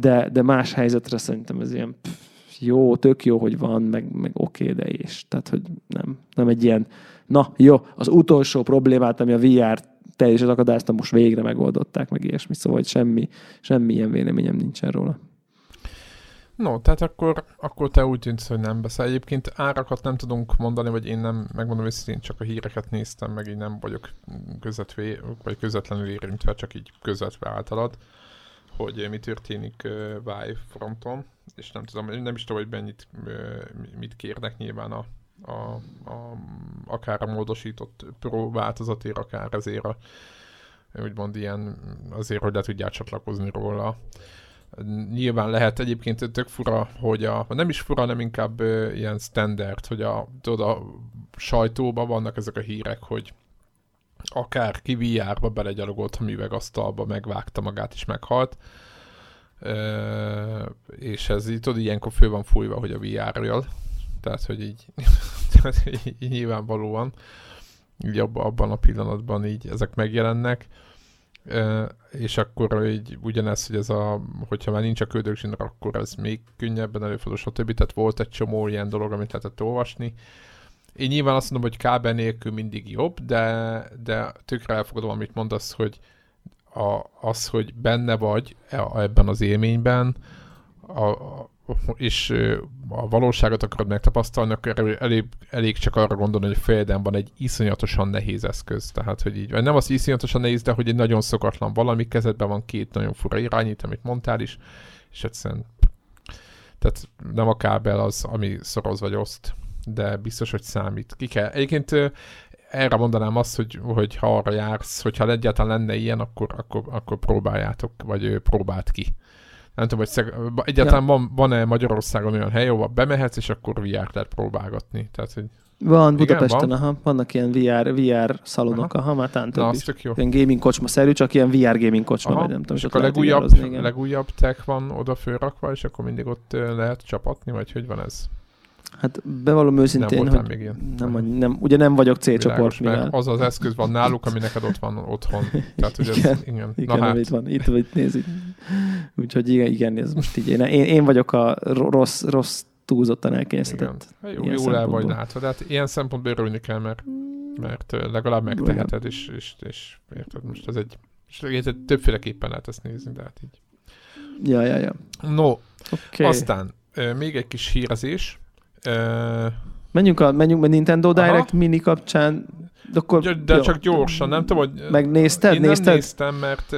De, de más helyzetre szerintem ez ilyen pff, jó, tök jó, hogy van, meg, meg oké, okay, de és. Tehát, hogy nem, nem egy ilyen, na jó, az utolsó problémát, ami a VR teljesen akadályozta, most végre megoldották, meg ilyesmi, szóval hogy semmi, semmi ilyen véleményem nincsen róla. No, tehát akkor, akkor te úgy tűnsz, hogy nem beszél. Egyébként árakat nem tudunk mondani, vagy én nem, megmondom őszintén, csak a híreket néztem, meg így nem vagyok közvetve, vagy közvetlenül érintve, csak így közvetve általad, hogy mi történik uh, Vive fronton, és nem tudom, nem is tudom, hogy mennyit, uh, mit kérnek nyilván a, a, a, akár a módosított Pro változatért, akár ezért a úgymond ilyen, azért, hogy le tudják csatlakozni róla Nyilván lehet egyébként tök fura, hogy a, nem is fura, nem inkább uh, ilyen standard, hogy a, tudod, a sajtóban vannak ezek a hírek, hogy akár ki VR-ba belegyalogolt a művegasztalba, megvágta magát és meghalt. Uh, és ez így, tudod, ilyenkor fő van fújva, hogy a VR-jal. Tehát, hogy így, tehát, [LAUGHS] így nyilvánvalóan így abban a pillanatban így ezek megjelennek és akkor így ugyanez, hogy ez a, hogyha már nincs a köldögzsinór, akkor ez még könnyebben előfordul, stb. Tehát volt egy csomó ilyen dolog, amit lehetett olvasni. Én nyilván azt mondom, hogy kábel nélkül mindig jobb, de, de tökre elfogadom, amit mondasz, hogy a, az, hogy benne vagy e, ebben az élményben, a, a, és a valóságot akarod megtapasztalni, akkor elég, elég csak arra gondolni, hogy a fejeden van egy iszonyatosan nehéz eszköz. Tehát, hogy így, nem az iszonyatosan nehéz, de hogy egy nagyon szokatlan valami, kezedben van két nagyon fura irányít, amit mondtál is, és egyszerűen tehát nem a kábel az, ami szoroz vagy oszt, de biztos, hogy számít. Ki kell. Egyébként erre mondanám azt, hogy, hogy ha arra jársz, hogyha egyáltalán lenne ilyen, akkor, akkor, akkor próbáljátok, vagy próbált ki nem tudom, hogy szeg... egyáltalán ja. van, van-e Magyarországon olyan hely, ahol bemehetsz, és akkor VR-t lehet próbálgatni. Tehát, hogy van, Budapesten, van? aha, vannak ilyen VR, VR szalonok, aha, aha már tán több is. Jó. Ilyen gaming kocsma-szerű, csak ilyen VR gaming kocsma, aha. vagy nem tudom. És akkor a legújabb, legújabb tech van oda fölrakva, és akkor mindig ott lehet csapatni, vagy hogy van ez? Hát bevallom őszintén, nem hogy még ilyen. Nem, nem, ugye nem vagyok C-csoport, mivel... Az az eszköz van náluk, ami neked ott van otthon. Tehát, hogy igen, ez, igen, igen Na hát. itt van, itt, itt nézik. Úgyhogy igen, igen, ez most így én, én, vagyok a rossz, rossz túlzottan elkényeztetett. Hát jó, jól el vagy látva, de hát ilyen szempontból örülni kell, mert, mert legalább megteheted, és, és, és érted, most ez egy, és többféleképpen lehet ezt nézni, de hát így. Ja, ja, ja. No, okay. aztán még egy kis hírezés. Menjünk a, menjünk a Nintendo Direct Aha. mini kapcsán. De, akkor, de, de csak gyorsan, nem tudom, hogy... Megnézted? Én nézted? nem néztem, mert,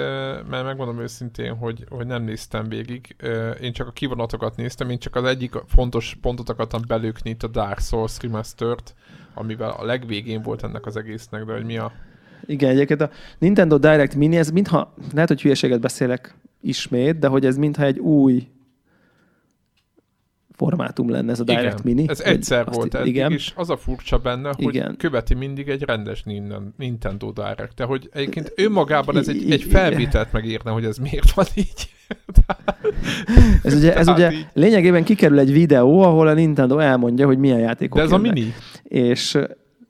mert megmondom őszintén, hogy, hogy nem néztem végig. Én csak a kivonatokat néztem, én csak az egyik fontos pontot akartam belőkni itt a Dark Souls Remastered, amivel a legvégén volt ennek az egésznek, de hogy mi a... Igen, egyébként a Nintendo Direct Mini, ez mintha, lehet, hogy hülyeséget beszélek ismét, de hogy ez mintha egy új formátum lenne ez a Direct igen, Mini. ez egyszer volt eddig, igen. és az a furcsa benne, hogy igen. követi mindig egy rendes Nintendo Direct, de hogy egyébként önmagában ez egy, egy felvételt megírna, hogy ez miért van így. [LAUGHS] ez ugye, ez ugye lényegében kikerül egy videó, ahol a Nintendo elmondja, hogy milyen játékok De ez jönnek. a mini. És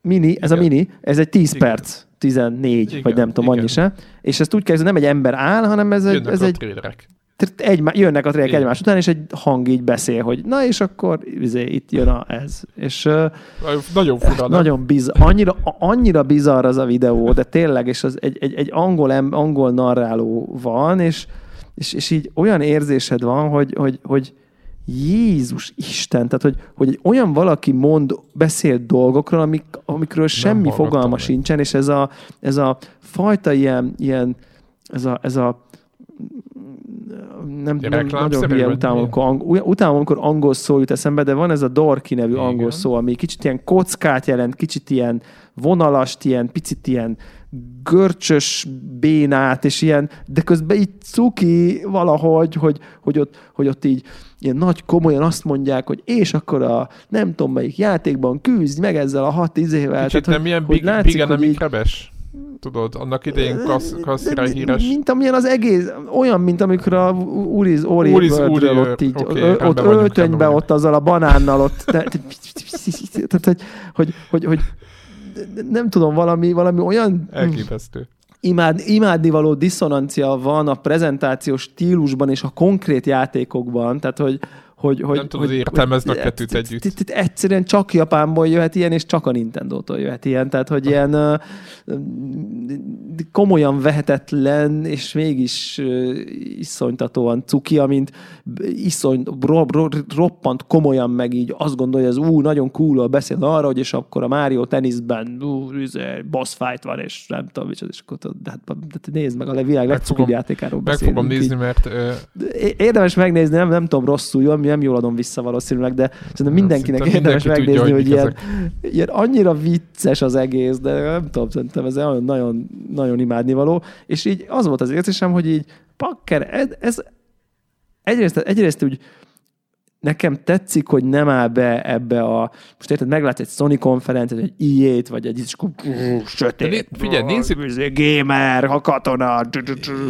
mini, ez igen. a mini, ez egy 10 igen. perc, 14, igen, vagy nem tudom, igen. annyi se. És ezt úgy kell, hogy nem egy ember áll, hanem ez, egy, ez egy, trélerek egy, jönnek a trének egymás után, és egy hang így beszél, hogy na és akkor izé, itt jön a, ez. És, nagyon fura. Nagyon biz, annyira, annyira bizarr az a videó, de tényleg, és az egy, egy, egy angol, angol narráló van, és, és, és így olyan érzésed van, hogy, hogy, hogy Jézus Isten, tehát hogy, hogy olyan valaki mond, beszél dolgokról, amik, amikről semmi fogalma meg. sincsen, és ez a, ez a fajta ilyen, ilyen ez a, ez a nem, nem nagyon hülye utálom, amikor, angol, utálom, amikor angol szó jut eszembe, de van ez a Dorki nevű Igen. angol szó, ami kicsit ilyen kockát jelent, kicsit ilyen vonalast, ilyen picit ilyen görcsös bénát, és ilyen, de közben így cuki valahogy, hogy, hogy, ott, hogy ott így ilyen nagy komolyan azt mondják, hogy és akkor a nem tudom melyik játékban küzdj meg ezzel a hat izével. Kicsit tehát, nem hogy, ilyen big, látszik, big, nem így, tudod, annak idején kassz, kasszira híres. Mint amilyen az egész, olyan, mint amikor a Uriz Ori Uriz, Uri, ott így, okay, ö, ott öltönybe, ott azzal a banánnal ott, tehát, hogy, hogy, hogy, hogy nem tudom, valami, valami olyan... Elképesztő. Imád, imádnivaló diszonancia van a prezentációs stílusban és a konkrét játékokban, tehát hogy, hogy, hogy, nem tudod értelmezni a kettőt együtt. Egyszerűen csak Japánból jöhet ilyen, és csak a Nintendo-tól jöhet ilyen, tehát hogy ilyen komolyan vehetetlen, és mégis iszonytatóan cuki, amint iszony, ro, ro, roppant komolyan meg így azt gondolja, hogy az ú, nagyon cool beszél arra, hogy és akkor a Mario teniszben ú, boss fight van, és nem tudom, és, és akkor de, hát, de nézd meg, a világ legcukibb játékáról Meg fogom nézni, mert... Uh... Érdemes megnézni, nem, nem tudom rosszul, jó, nem jól adom vissza valószínűleg, de szerintem mindenkinek Szinte érdemes mindenki megnézni, tudja, hogy, hogy ilyen, ilyen, annyira vicces az egész, de nem tudom, szerintem ez nagyon, nagyon, nagyon imádnivaló. És így az volt az érzésem, hogy így pakker, ez, ez egyrészt, egyrészt úgy nekem tetszik, hogy nem áll be ebbe a... Most érted, meglátsz egy Sony konferenciát, egy EA-t, vagy egy és sötét, figyelj, nézzük. Gamer, ha katona.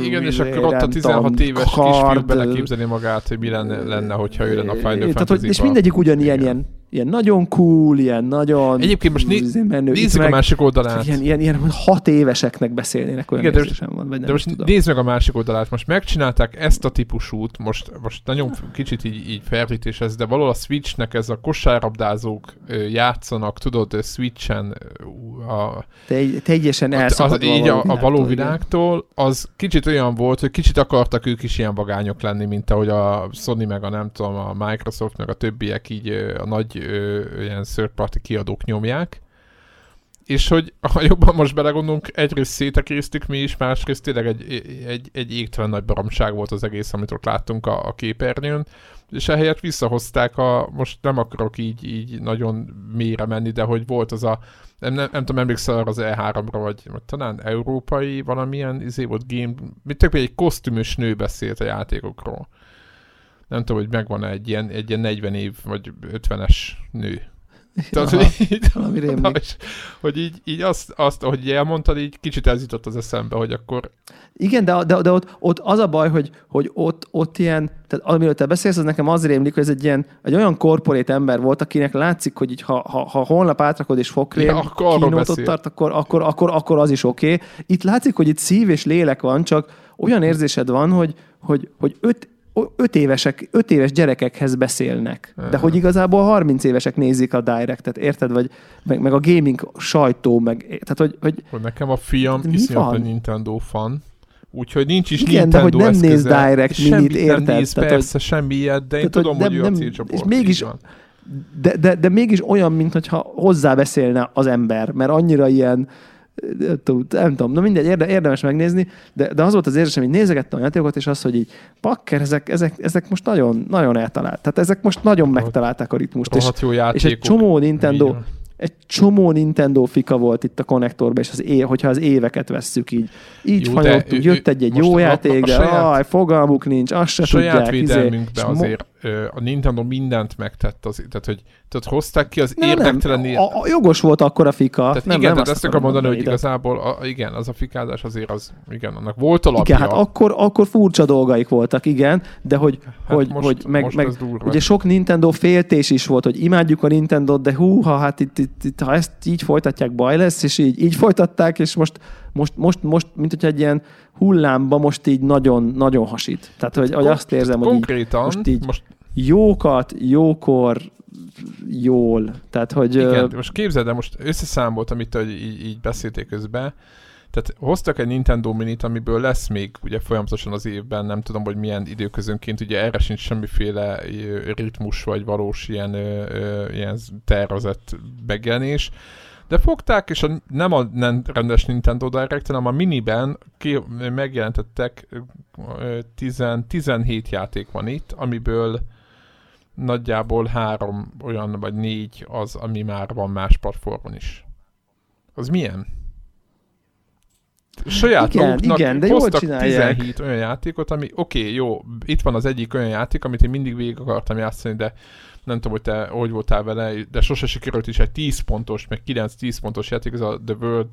Igen, és akkor ott a 16 éves kisfiú beleképzeli magát, hogy mi lenne, lenne hogyha ő lenne a Final Fantasy-ba. És mindegyik ugyanilyen ilyen ilyen nagyon cool, ilyen nagyon Egyébként most né- menő. nézzük meg, a másik oldalát. Ilyen, ilyen, ilyen hat éveseknek beszélnének, olyan Igen, de most, van, vagy de most tudom. nézd meg a másik oldalát. Most megcsinálták ezt a típusút, most, most nagyon kicsit így, így felrítés ez, de valahol a Switchnek ez a kosárlabdázók játszanak, tudod, Switchen a... Te, teljesen elszakadva Így a, a való világtól, az kicsit olyan volt, hogy kicsit akartak ők is ilyen vagányok lenni, mint ahogy a Sony meg a nem tudom, a Microsoft meg a többiek így a nagy ö, ilyen third party kiadók nyomják, és hogy ha jobban most belegondolunk, egyrészt szétekésztük mi is, másrészt tényleg egy, egy, egy égtelen nagy baromság volt az egész, amit ott láttunk a, a képernyőn, és ehelyett visszahozták a, most nem akarok így, így nagyon mélyre menni, de hogy volt az a, nem, nem, nem tudom, emlékszel arra az E3-ra, vagy, vagy talán európai valamilyen izé volt game, mit tök egy kosztümös nő beszélt a játékokról nem tudom, hogy megvan egy ilyen, egy ilyen 40 év vagy 50-es nő. [LAUGHS] Tehát, hogy így, valami na, és, hogy így, így azt, azt, ahogy elmondtad, így kicsit ez jutott az eszembe, hogy akkor... Igen, de, de, de ott, ott, az a baj, hogy, hogy ott, ott ilyen, tehát amiről te beszélsz, az nekem az rémlik, hogy ez egy, ilyen, egy olyan korporét ember volt, akinek látszik, hogy így, ha, ha, ha holnap átrakod és fokrém ja, kínótot tart, akkor, akkor, akkor, akkor az is oké. Okay. Itt látszik, hogy itt szív és lélek van, csak olyan érzésed van, hogy, hogy, hogy öt, öt, évesek, öt éves gyerekekhez beszélnek. De hogy igazából 30 évesek nézik a Directet, érted? Vagy meg, meg a gaming sajtó, meg, tehát hogy... Hogy, hogy nekem a fiam iszonyat a Nintendo fan, Úgyhogy nincs is Igen, Nintendo de hogy nem néz Direct minit, érted? Nem néz, tehát, persze, hogy, semmi ilyet, de én tehát, tudom, hogy, nem, hogy ő a És mégis, de, de, de mégis olyan, mintha hozzá beszélne az ember, mert annyira ilyen, nem tudom, na mindegy, érdemes megnézni, de, de az volt az érzésem, hogy nézegettem a játékokat, és az, hogy így pakker, ezek, ezek, ezek most nagyon, nagyon eltalált. Tehát ezek most nagyon megtalálták a ritmust. És, és egy csomó Nintendo, Milyen egy csomó Nintendo fika volt itt a konnektorban, és az é, hogyha az éveket vesszük így. Így jó, fanyoltuk, jött egy-egy jó játék, de aj, fogalmuk nincs, azt se saját tudják. Saját védelmünkbe izé, azért a Nintendo mindent megtett, az, tehát hogy tehát hozták ki az nem, érdektelen... Nem. A, a, jogos volt akkor a fika. Tehát nem, igen, nem tehát ezt akarom mondani, hogy igazából a, igen, az a fikázás azért az, igen, annak volt alapja. Igen, hát akkor, akkor furcsa dolgaik voltak, igen, de hogy, hát hogy, most, hogy meg, most meg ugye sok Nintendo féltés is volt, hogy imádjuk a Nintendo, de hú, ha hát itt, itt, itt, ha ezt így folytatják, baj lesz, és így, így folytatták, és most, most, most, most mint hogyha egy ilyen hullámba most így nagyon, nagyon hasít. Tehát, hogy, hogy azt érzem, hogy így, most így most... jókat, jókor, jól. Tehát, hogy... Igen, most képzeld el, most összeszámolt, amit így, így beszélték közben, tehát hoztak egy Nintendo Minit, amiből lesz még ugye folyamatosan az évben, nem tudom, hogy milyen időközönként, ugye erre sincs semmiféle ritmus, vagy valós ilyen, ilyen tervezett megjelenés, de fogták, és a, nem a nem rendes Nintendo Direct, hanem a miniben ki, megjelentettek 10, 17 játék van itt, amiből nagyjából három olyan, vagy négy az, ami már van más platformon is. Az milyen? Saját igen, maguknak igen, de hoztak 17 olyan játékot, ami oké, okay, jó, itt van az egyik olyan játék, amit én mindig végig akartam játszani, de nem tudom, hogy te hogy voltál vele, de sose sikerült is egy 10 pontos, meg 9-10 pontos játék, ez a The World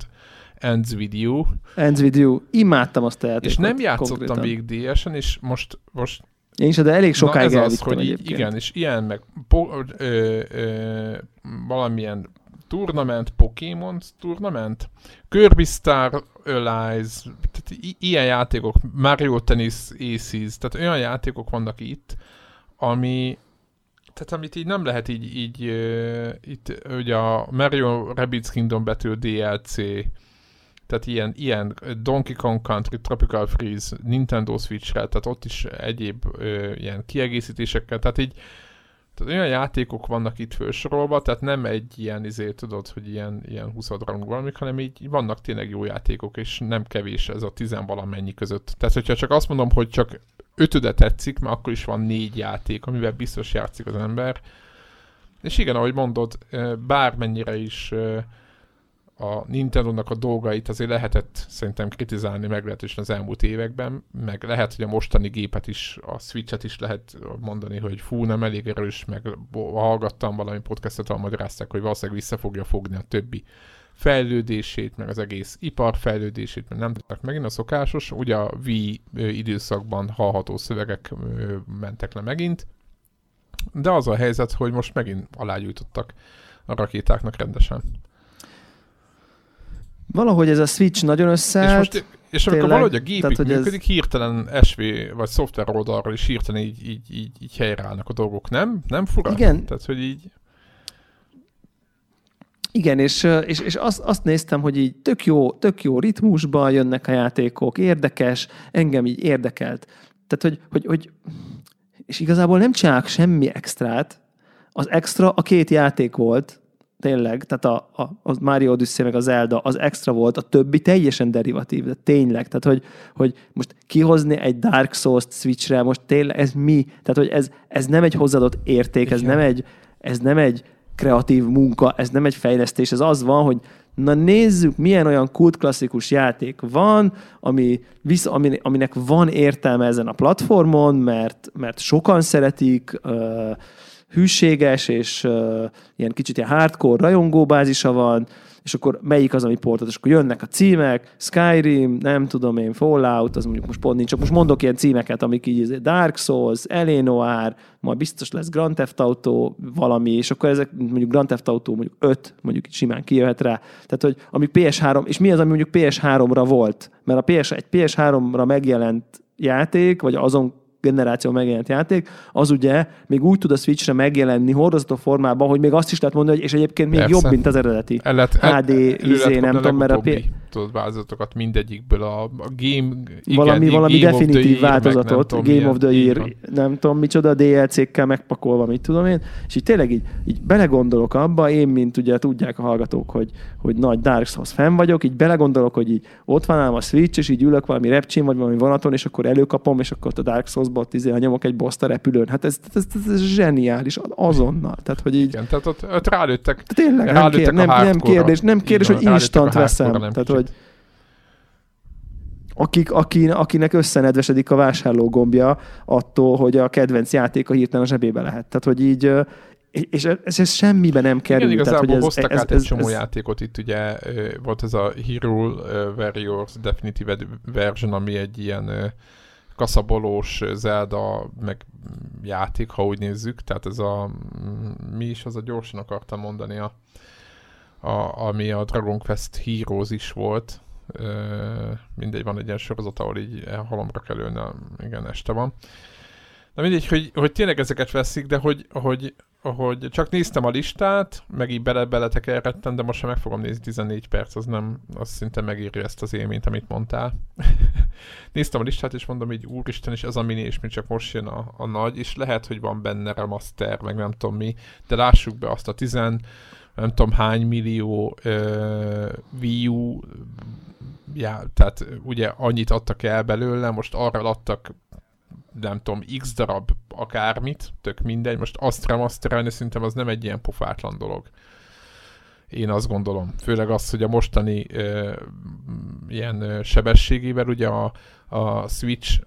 Ends With You. Ends With You. Imádtam azt a játékot. És nem játszottam konkrétan. végig DS-en, és most, most én is, de elég sokáig Na ez az, hogy így, igen, és ilyen meg po, ö, ö, valamilyen tournament, Pokémon tournament, Kirby Star Allies, tehát i- ilyen játékok, Mario Tennis Aces, tehát olyan játékok vannak itt, ami tehát amit így nem lehet így, így uh, itt ugye a Mario Rabbids Kingdom betű DLC, tehát ilyen, ilyen Donkey Kong Country, Tropical Freeze, Nintendo Switch-re, tehát ott is egyéb ö, ilyen kiegészítésekkel, tehát így tehát olyan játékok vannak itt felsorolva, tehát nem egy ilyen, izé, tudod, hogy ilyen, ilyen 20 rang valamik, hanem így vannak tényleg jó játékok, és nem kevés ez a tizenvalamennyi között. Tehát, hogyha csak azt mondom, hogy csak ötöde tetszik, mert akkor is van négy játék, amivel biztos játszik az ember. És igen, ahogy mondod, bármennyire is a Nintendo-nak a dolgait azért lehetett szerintem kritizálni meglehetősen az elmúlt években, meg lehet, hogy a mostani gépet is, a Switch-et is lehet mondani, hogy fú, nem elég erős, meg hallgattam valami podcastot, ahol magyarázták, hogy valószínűleg vissza fogja fogni a többi fejlődését, meg az egész ipar fejlődését, mert nem tudtak megint a szokásos, ugye a Wii időszakban hallható szövegek mentek le megint, de az a helyzet, hogy most megint alágyújtottak a rakétáknak rendesen valahogy ez a switch nagyon összeállt. És, most, és amikor valahogy a gépig tehát, működik, ez... hirtelen SV vagy szoftver oldalról is hirtelen így, így, így, így helyreállnak a dolgok, nem? Nem fura? Igen. Tehát, hogy így... Igen, és, és, és azt, azt néztem, hogy így tök jó, tök jó ritmusban jönnek a játékok, érdekes, engem így érdekelt. Tehát, hogy, hogy, hogy és igazából nem csinálok semmi extrát, az extra a két játék volt, tényleg, tehát a, a, a Mario Odyssey meg az Zelda az extra volt, a többi teljesen derivatív, de tényleg, tehát hogy, hogy most kihozni egy Dark Souls-t Switchre, most tényleg ez mi? Tehát, hogy ez, ez nem egy hozzáadott érték, ez nem egy, ez nem egy kreatív munka, ez nem egy fejlesztés, ez az van, hogy na nézzük, milyen olyan kult klasszikus játék van, ami, visz, ami, aminek van értelme ezen a platformon, mert, mert sokan szeretik, hűséges, és uh, ilyen kicsit ilyen hardcore rajongóbázisa van, és akkor melyik az, ami portot, és akkor jönnek a címek, Skyrim, nem tudom én, Fallout, az mondjuk most pont nincs, csak most mondok ilyen címeket, amik így Dark Souls, Eleanor, majd biztos lesz Grand Theft Auto valami, és akkor ezek mondjuk Grand Theft Auto mondjuk 5, mondjuk itt simán kijöhet rá. Tehát, hogy ami PS3, és mi az, ami mondjuk PS3-ra volt? Mert a PS, egy PS3-ra megjelent játék, vagy azon generáció megjelent játék, az ugye még úgy tud a Switchre megjelenni hordozható formában, hogy még azt is lehet mondani, hogy és egyébként még Persze. jobb, mint az eredeti. El lehet, HD, izé, nem tudom, mert a... P- tudod, változatokat mindegyikből, a, a game, igen, valami, valami game definitív változatot, Game Game of the Year, nem tudom micsoda, DLC-kkel megpakolva, mit tudom én, és így tényleg így, így belegondolok abba, én, mint ugye tudják a hallgatók, hogy, hogy nagy Dark Souls fan vagyok, így belegondolok, hogy így ott van ám a Switch, és így ülök valami repcsén, vagy valami vonaton, és akkor előkapom, és akkor a Dark Souls-ba izé, nyomok egy boszt a repülőn. Hát ez, ez, ez, ez zseniális, azonnal. Tehát, hogy így... Igen, tehát ott, ott rálőttek, tényleg, rálőttek nem, kér, nem, nem kérdés, nem kérdés, hogy instant veszem. Tehát, hogy akik, aki, akinek összenedvesedik a vásárló gombja attól, hogy a kedvenc játéka hirtelen a zsebébe lehet. Tehát, hogy így és ez, ez semmiben nem kerül. Igen, tehát, hogy ez, hoztak ez, át ez, egy csomó ez, játékot, itt ugye volt ez a Hero Warriors Definitive Version, ami egy ilyen kaszabolós Zelda meg játék, ha úgy nézzük, tehát ez a mi is az a gyorsan akartam mondani, a, a, ami a Dragon Quest Heroes is volt, mindegy, van egy ilyen sorozat, ahol így halomra kerülne, igen, este van. Na mindegy, hogy, hogy tényleg ezeket veszik, de hogy, hogy, hogy csak néztem a listát, meg így bele beletekerettem, de most sem meg fogom nézni 14 perc, az nem, az szinte megéri ezt az élményt, amit mondtál. [LAUGHS] néztem a listát, és mondom így, úristen, és ez a mini, és mi csak most jön a, a nagy, és lehet, hogy van benne remaster, meg nem tudom mi, de lássuk be azt a 10 nem tudom hány millió uh, Wii U já, tehát ugye annyit adtak el belőle, most arra adtak nem tudom, x darab akármit, tök mindegy, most azt remasterelni szerintem az nem egy ilyen pofátlan dolog. Én azt gondolom. Főleg az, hogy a mostani ö, ilyen ö, sebességével ugye a, a Switch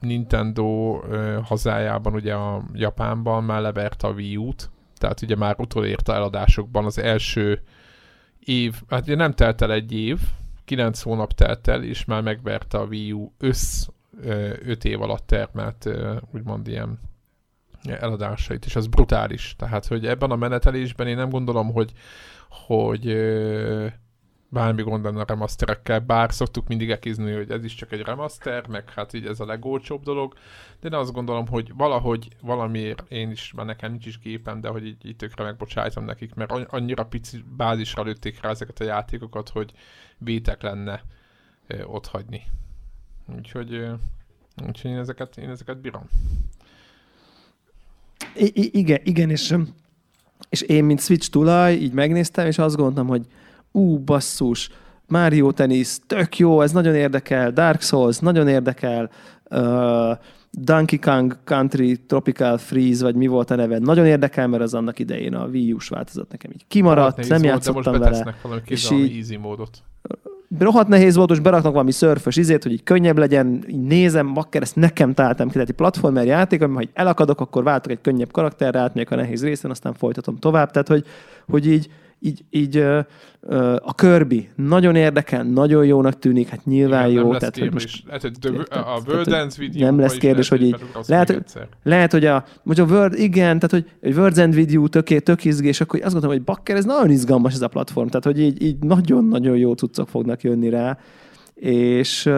Nintendo ö, hazájában, ugye a Japánban már leverte a Wii U-t, tehát ugye már utolérte eladásokban az első év, hát ugye nem telt el egy év, 9 hónap telt el, és már megverte a Wii U össz 5 év alatt termelt úgymond ilyen eladásait, és az brutális. Tehát, hogy ebben a menetelésben én nem gondolom, hogy, hogy bármi gond lenne a remasterekkel, bár szoktuk mindig ekizni, hogy ez is csak egy remaster, meg hát így ez a legolcsóbb dolog, de én azt gondolom, hogy valahogy valamiért én is, már nekem nincs is gépem, de hogy így, így tökre megbocsájtom nekik, mert annyira pici bázisra lőtték rá ezeket a játékokat, hogy vétek lenne ott hagyni. Úgyhogy, úgyhogy én, ezeket, én ezeket bírom. I- igen, igen, és, és én, mint Switch tulaj, így megnéztem, és azt gondoltam, hogy ú, basszus, Mario Tennis, tök jó, ez nagyon érdekel, Dark Souls, nagyon érdekel, uh, Donkey Kong Country Tropical Freeze, vagy mi volt a neve, nagyon érdekel, mert az annak idején a Wii U-s változat nekem így. Kimaradt, nem játszottam de most vele. valami és így, easy módot. Rohadt nehéz volt, most beraknak valami szörfös izét, hogy így könnyebb legyen, így nézem, bakker, ezt nekem találtam ki, tehát egy platformer játék, ami ha elakadok, akkor váltok egy könnyebb karakterre, átmegyek a nehéz részen, aztán folytatom tovább, tehát hogy, hogy így, így, így uh, uh, a Kirby nagyon érdekel, nagyon jónak tűnik, hát nyilván Igen, jó. Tehát, hogy most, lehet, hogy a World Dance Video Nem lesz kérdés, hogy így, lehet, lehet, hogy a, hogy a World, igen, tehát, hogy egy World End Video tök, tök izgés, akkor azt gondolom, hogy bakker, ez nagyon izgalmas ez a platform, tehát, hogy így, így nagyon-nagyon jó cuccok fognak jönni rá, és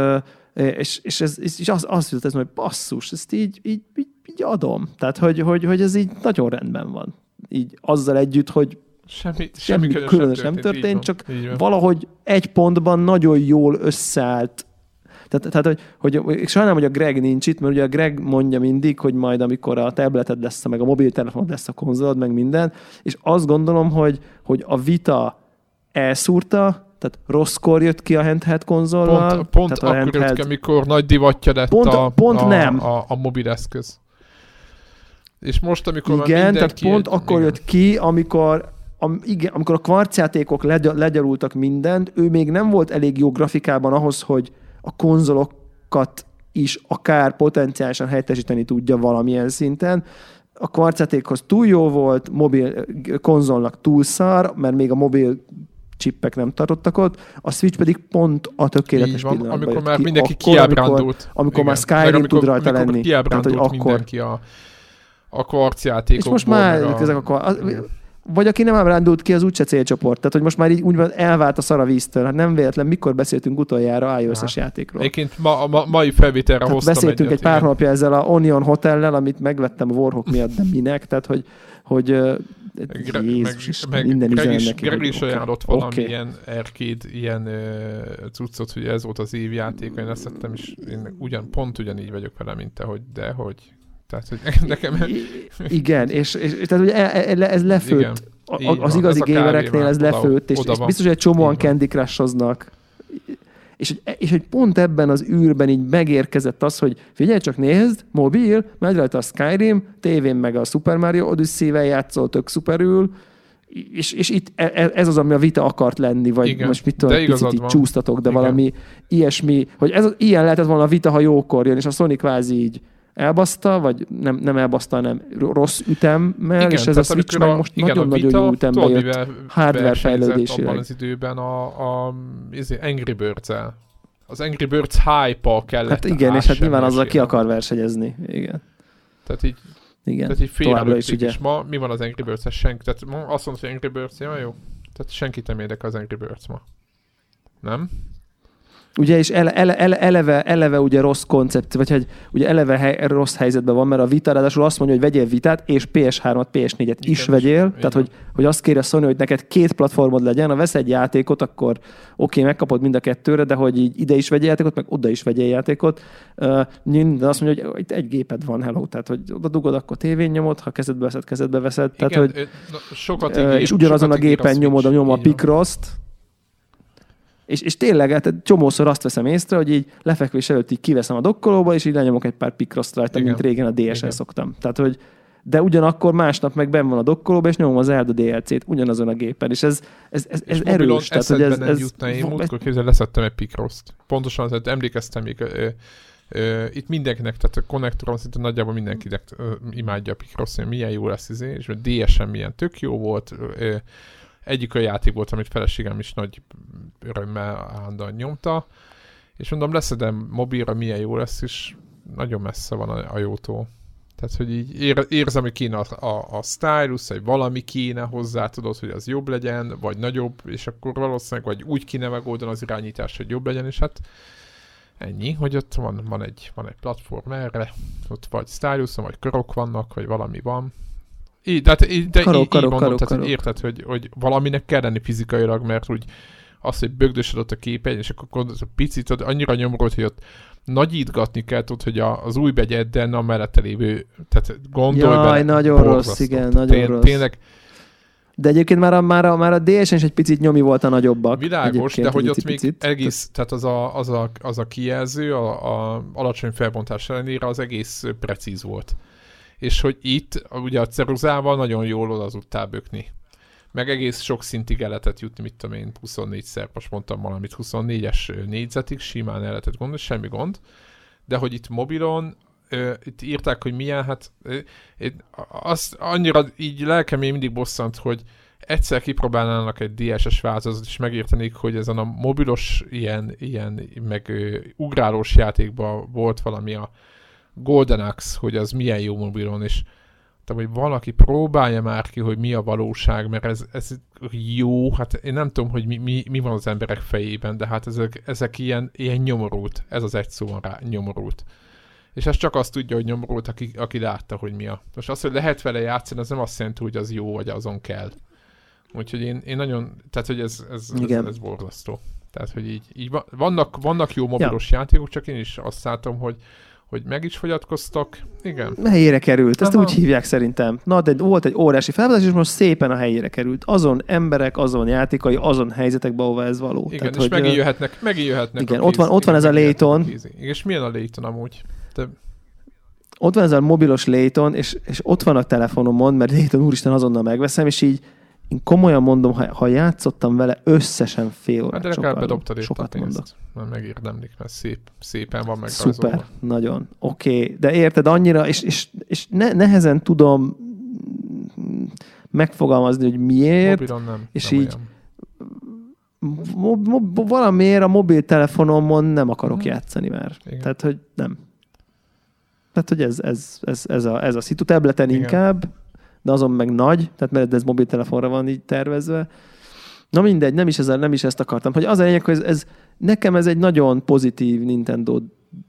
és, és, ez, és az, azt jutott ez, hogy basszus, ezt így, így, így, így adom. Tehát, hogy, hogy, hogy ez így nagyon rendben van. Így azzal együtt, hogy Semmi, semmi, semmi különös nem történt, történt csak valahogy egy pontban nagyon jól összeállt tehát, tehát hogy, hogy sajnálom, hogy a Greg nincs itt, mert ugye a Greg mondja mindig, hogy majd amikor a tableted lesz, meg a mobiltelefonod lesz a konzolod, meg minden, és azt gondolom, hogy, hogy a vita elszúrta, tehát rosszkor jött ki a handheld konzollal. Pont, pont akkor handheld... jött ki, amikor nagy divatja lett pont, a, pont a, nem. A, a, mobileszköz. És most, amikor Igen, tehát pont egy, akkor igen. jött ki, amikor am, igen, amikor a kvarcjátékok legy- legyarultak mindent, ő még nem volt elég jó grafikában ahhoz, hogy a konzolokat is akár potenciálisan helyettesíteni tudja valamilyen szinten. a kvarcjátékhoz túl jó volt, mobil konzolnak túl szar, mert még a mobil csippek nem tartottak ott, a Switch pedig pont a tökéletes van, pillanatban Amikor már ki. mindenki akkor, kiábrándult. Amikor, amikor már Skyrim amikor, tud rajta amikor lenni. Tehát, hogy akkor... mindenki a, a kvarcjátékokból. És most már a... ezek a, a, vagy aki nem ábrándult ki, az úgyse célcsoport. Tehát, hogy most már így úgy elvált a szar a víztől. Hát nem véletlen, mikor beszéltünk utoljára iOS-es hát. játékról. Egyébként ma, ma, mai felvételre Tehát hoztam Beszéltünk egy pár napja ezzel a Onion Hotellel, amit megvettem a Warhawk miatt, de minek. Tehát, hogy, hogy Jézus, meg, minden Greg is, Greg is ajánlott valami okay. ilyen arcade, ilyen uh, cuccot, hogy ez volt az évjáték, én ezt tettem, és én ugyan, pont ugyanígy vagyok vele, mint te, hogy de, hogy tehát, hogy [LAUGHS] nekem... Igen, és, és, és tehát, hogy e, e, e, ez lefőtt. Igen, a, az igazi gamereknél ez lefőtt, és, és biztos, hogy egy csomóan Candy Crush-oznak. És, és hogy pont ebben az űrben így megérkezett az, hogy figyelj csak nézd, mobil, megy rajta a Skyrim, tévén meg a Super Mario Odyssey-vel játszol tök szuperül, és, és itt ez az, ami a vita akart lenni, vagy Igen, most mit tudom, picit így csúsztatok, de Igen. valami ilyesmi, hogy ez, ilyen lehetett volna a vita, ha jókor jön, és a Sony kvázi így elbaszta, vagy nem, nem elbaszta, hanem rossz ütemmel, igen, és ez a Switch meg most nagyon-nagyon jó ütembe jött hardware fejlődésére. Abban az időben a, a, izé, Angry birds -el. Az Angry Birds hype-a kellett Hát igen, és hát nyilván azzal ki akar versenyezni. Igen. Tehát így igen. Tehát így félrelőtték, és ma mi van az Angry birds -es? Senki. Tehát ma azt mondod, hogy Angry Birds, ja, jó. Tehát senkit nem érdekel az Angry Birds ma. Nem? Ugye, és ele, ele, ele, eleve, eleve ugye rossz koncept, vagy hogy ugye eleve hely, rossz helyzetben van, mert a vita ráadásul azt mondja, hogy vegyél vitát, és PS3-at, PS4-et is vegyél, igen. tehát hogy, hogy azt kérje Sony, hogy neked két platformod legyen, ha vesz egy játékot, akkor oké, okay, megkapod mind a kettőre, de hogy így ide is vegyél játékot, meg oda is vegyél játékot. Uh, de azt mondja, hogy itt egy géped van, hello, tehát hogy oda dugod, akkor tévén nyomod, ha kezedbe veszed, kezedbe veszed. Tehát, igen, hogy, sokat ígér, és ugyanazon a gépen nyomod a nyom a Picross-t, és, és tényleg, hát csomószor azt veszem észre, hogy így lefekvés előtt így kiveszem a dokkolóba, és így lenyomok egy pár pikroszt rajta, Igen. mint régen a DS-en szoktam. Tehát, hogy de ugyanakkor másnap meg benn van a dokkolóba, és nyomom az Elda DLC-t ugyanazon a gépen, és ez, ez, ez, ez erős. Tehát, hogy ez, ez, jutna. Én múltkor képzel leszettem egy pikroszt. Pontosan, tehát emlékeztem még, ö, ö, itt mindenkinek, tehát a konnektoron szinte nagyjából mindenkinek ö, imádja a pikroszt, milyen jó lesz, izé, és a DS-en milyen tök jó volt, ö, egyik a játék volt, amit feleségem is nagy örömmel állandóan nyomta, és mondom, leszedem mobilra, milyen jó lesz, és nagyon messze van a, a jótól. Tehát, hogy így ér, érzem, hogy kéne a, a, a stylus, vagy valami kéne hozzá, tudod, hogy az jobb legyen, vagy nagyobb, és akkor valószínűleg vagy úgy kéne megoldani az irányítás, hogy jobb legyen, és hát ennyi, hogy ott van, van, egy, van egy platform erre, ott vagy stylus vagy körök vannak, vagy valami van, így, tehát, így, de karok, így, karok, így mondom, karok, tehát, karok. érted, hogy, hogy valaminek kell lenni fizikailag, mert úgy az, hogy bögdösödött a képen, és akkor a picit hogy annyira nyomorult, hogy ott nagyítgatni kell, tudod, hogy a, az új begyedden a mellette lévő, tehát gondolj Jaj, bele, nagyon rossz, igen, nagyon Tény, rossz. Tényleg, de egyébként már a, már a, már a DSN is egy picit nyomi volt a nagyobbak. Világos, de hogy ott még egész, tehát az a, az a, az a kijelző, a, a alacsony felbontás ellenére az egész precíz volt és hogy itt ugye a ceruzával nagyon jól oda tudtál bökni. Meg egész sok szintig el lehetett jutni, mit tudom én, 24-szer, most mondtam valamit, 24-es négyzetig simán el lehetett gondolni, semmi gond. De hogy itt mobilon, itt írták, hogy milyen, hát ö, azt annyira így lelkem mindig bosszant, hogy egyszer kipróbálnának egy DSS változatot, és megértenék, hogy ezen a mobilos ilyen, ilyen meg ö, ugrálós játékban volt valami a Golden Axe, hogy az milyen jó mobilon, és tehát, hogy valaki próbálja már ki, hogy mi a valóság, mert ez, ez jó, hát én nem tudom, hogy mi, mi, mi van az emberek fejében, de hát ezek, ezek ilyen, ilyen nyomorult, ez az egy szó van rá, nyomorult. És ez csak azt tudja, hogy nyomorult, aki, aki látta, hogy mi a. Most az, hogy lehet vele játszani, az nem azt jelenti, hogy az jó, vagy azon kell. Úgyhogy én, én nagyon, tehát hogy ez, ez, ez, ez, ez borzasztó. Tehát, hogy így, így vannak, vannak jó mobilos ja. játékok, csak én is azt látom, hogy hogy meg is fogyatkoztak. Igen. Helyére került, ezt Aha. úgy hívják szerintem. Na, de volt egy óriási felvázás, és most szépen a helyére került. Azon emberek, azon játékai, azon helyzetekben, ahova ez való. Igen, Tehát, és hogy, megint jöhetnek, megint jöhetnek Igen, ott van, ott van ez a Layton. És milyen a Layton amúgy? Te... Ott van ez a mobilos Layton, és, és ott van a telefonomon, mert Layton úristen azonnal megveszem, és így én komolyan mondom, ha, ha játszottam vele, összesen fél órát. Hát de legalább bedobtad sokat mondok. Mert megérdemlik, mert szép, szépen van meg. Szuper, nagyon. Oké, okay. de érted annyira, és, és, és ne, nehezen tudom megfogalmazni, hogy miért. Mobilon nem. És nem így mo- mo- valamiért a mobiltelefonomon nem akarok hmm. játszani már. Igen. Tehát, hogy nem. Tehát, hogy ez, ez, ez, ez, a, ez a szitu. Tableten Igen. inkább, de azon meg nagy, tehát mert ez mobiltelefonra van így tervezve. Na mindegy, nem is, ezzel, nem is ezt akartam. Hogy az a lényeg, hogy ez, ez, nekem ez egy nagyon pozitív Nintendo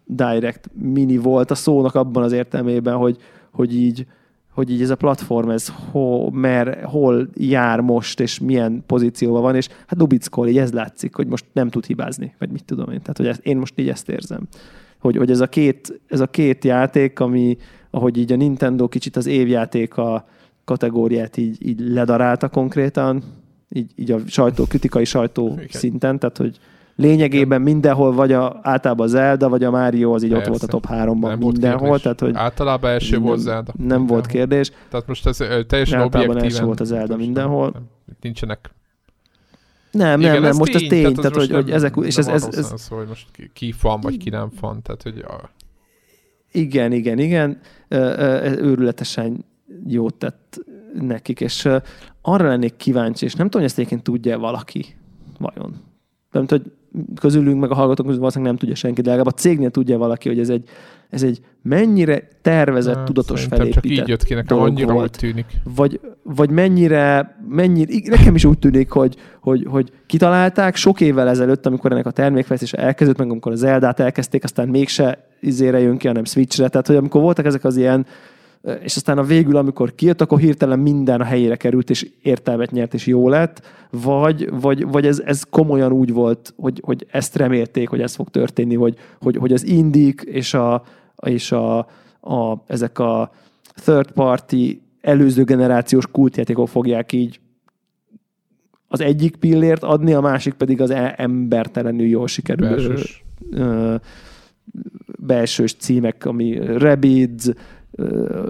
Direct mini volt a szónak abban az értelmében, hogy, hogy így, hogy így ez a platform, ez ho, mer, hol jár most, és milyen pozícióban van, és hát Dubickol, így ez látszik, hogy most nem tud hibázni, vagy mit tudom én. Tehát, hogy ezt, én most így ezt érzem. Hogy, hogy ez, a két, ez a két játék, ami, ahogy így a Nintendo kicsit az évjátéka kategóriát így, így ledarálta konkrétan, így, így a sajtó, kritikai sajtó Igen. szinten, tehát hogy lényegében mindenhol vagy a, általában a Zelda, vagy a Mario az így Persze. ott volt a top 3-ban mindenhol. Tehát, hogy általában első nem, volt Zelda. Nem mindenhol. volt kérdés. Tehát most ez teljesen általában objektíven. első volt a Zelda mindenhol. Nem, nincsenek nem, Igen, nem, nem, most tény, ez tény, tehát, tehát hogy, hogy ezek, és ez, ez, ez, ez, hogy most ki, ki fan, vagy ki nem fan, tehát hogy a... Igen, igen, igen, őrületesen jót tett nekik, és arra lennék kíváncsi, és nem tudom, hogy ezt egyébként tudja valaki, vajon. Nem tudom, hogy közülünk, meg a hallgatók közül valószínűleg nem tudja senki, de legalább a cégnél tudja valaki, hogy ez egy, ez egy mennyire tervezett, hát, tudatos felépített csak így jött ki nekem, annyira volt. úgy tűnik. Vagy, vagy mennyire, mennyire, nekem is úgy tűnik, hogy, hogy, hogy kitalálták sok évvel ezelőtt, amikor ennek a termékfejlesztése elkezdődött, meg amikor az Eldát elkezdték, aztán mégse izére jön ki, hanem Switchre, tehát hogy amikor voltak ezek az ilyen és aztán a végül, amikor kijött, akkor hirtelen minden a helyére került, és értelmet nyert, és jó lett, vagy, vagy, vagy ez, ez komolyan úgy volt, hogy, hogy ezt remélték, hogy ez fog történni, hogy, hogy, hogy az indik és, a, és a, a, ezek a third party előző generációs kultjátékok fogják így az egyik pillért adni, a másik pedig az e- embertelenül jól sikerül belsős, belsős címek, ami Rabbids,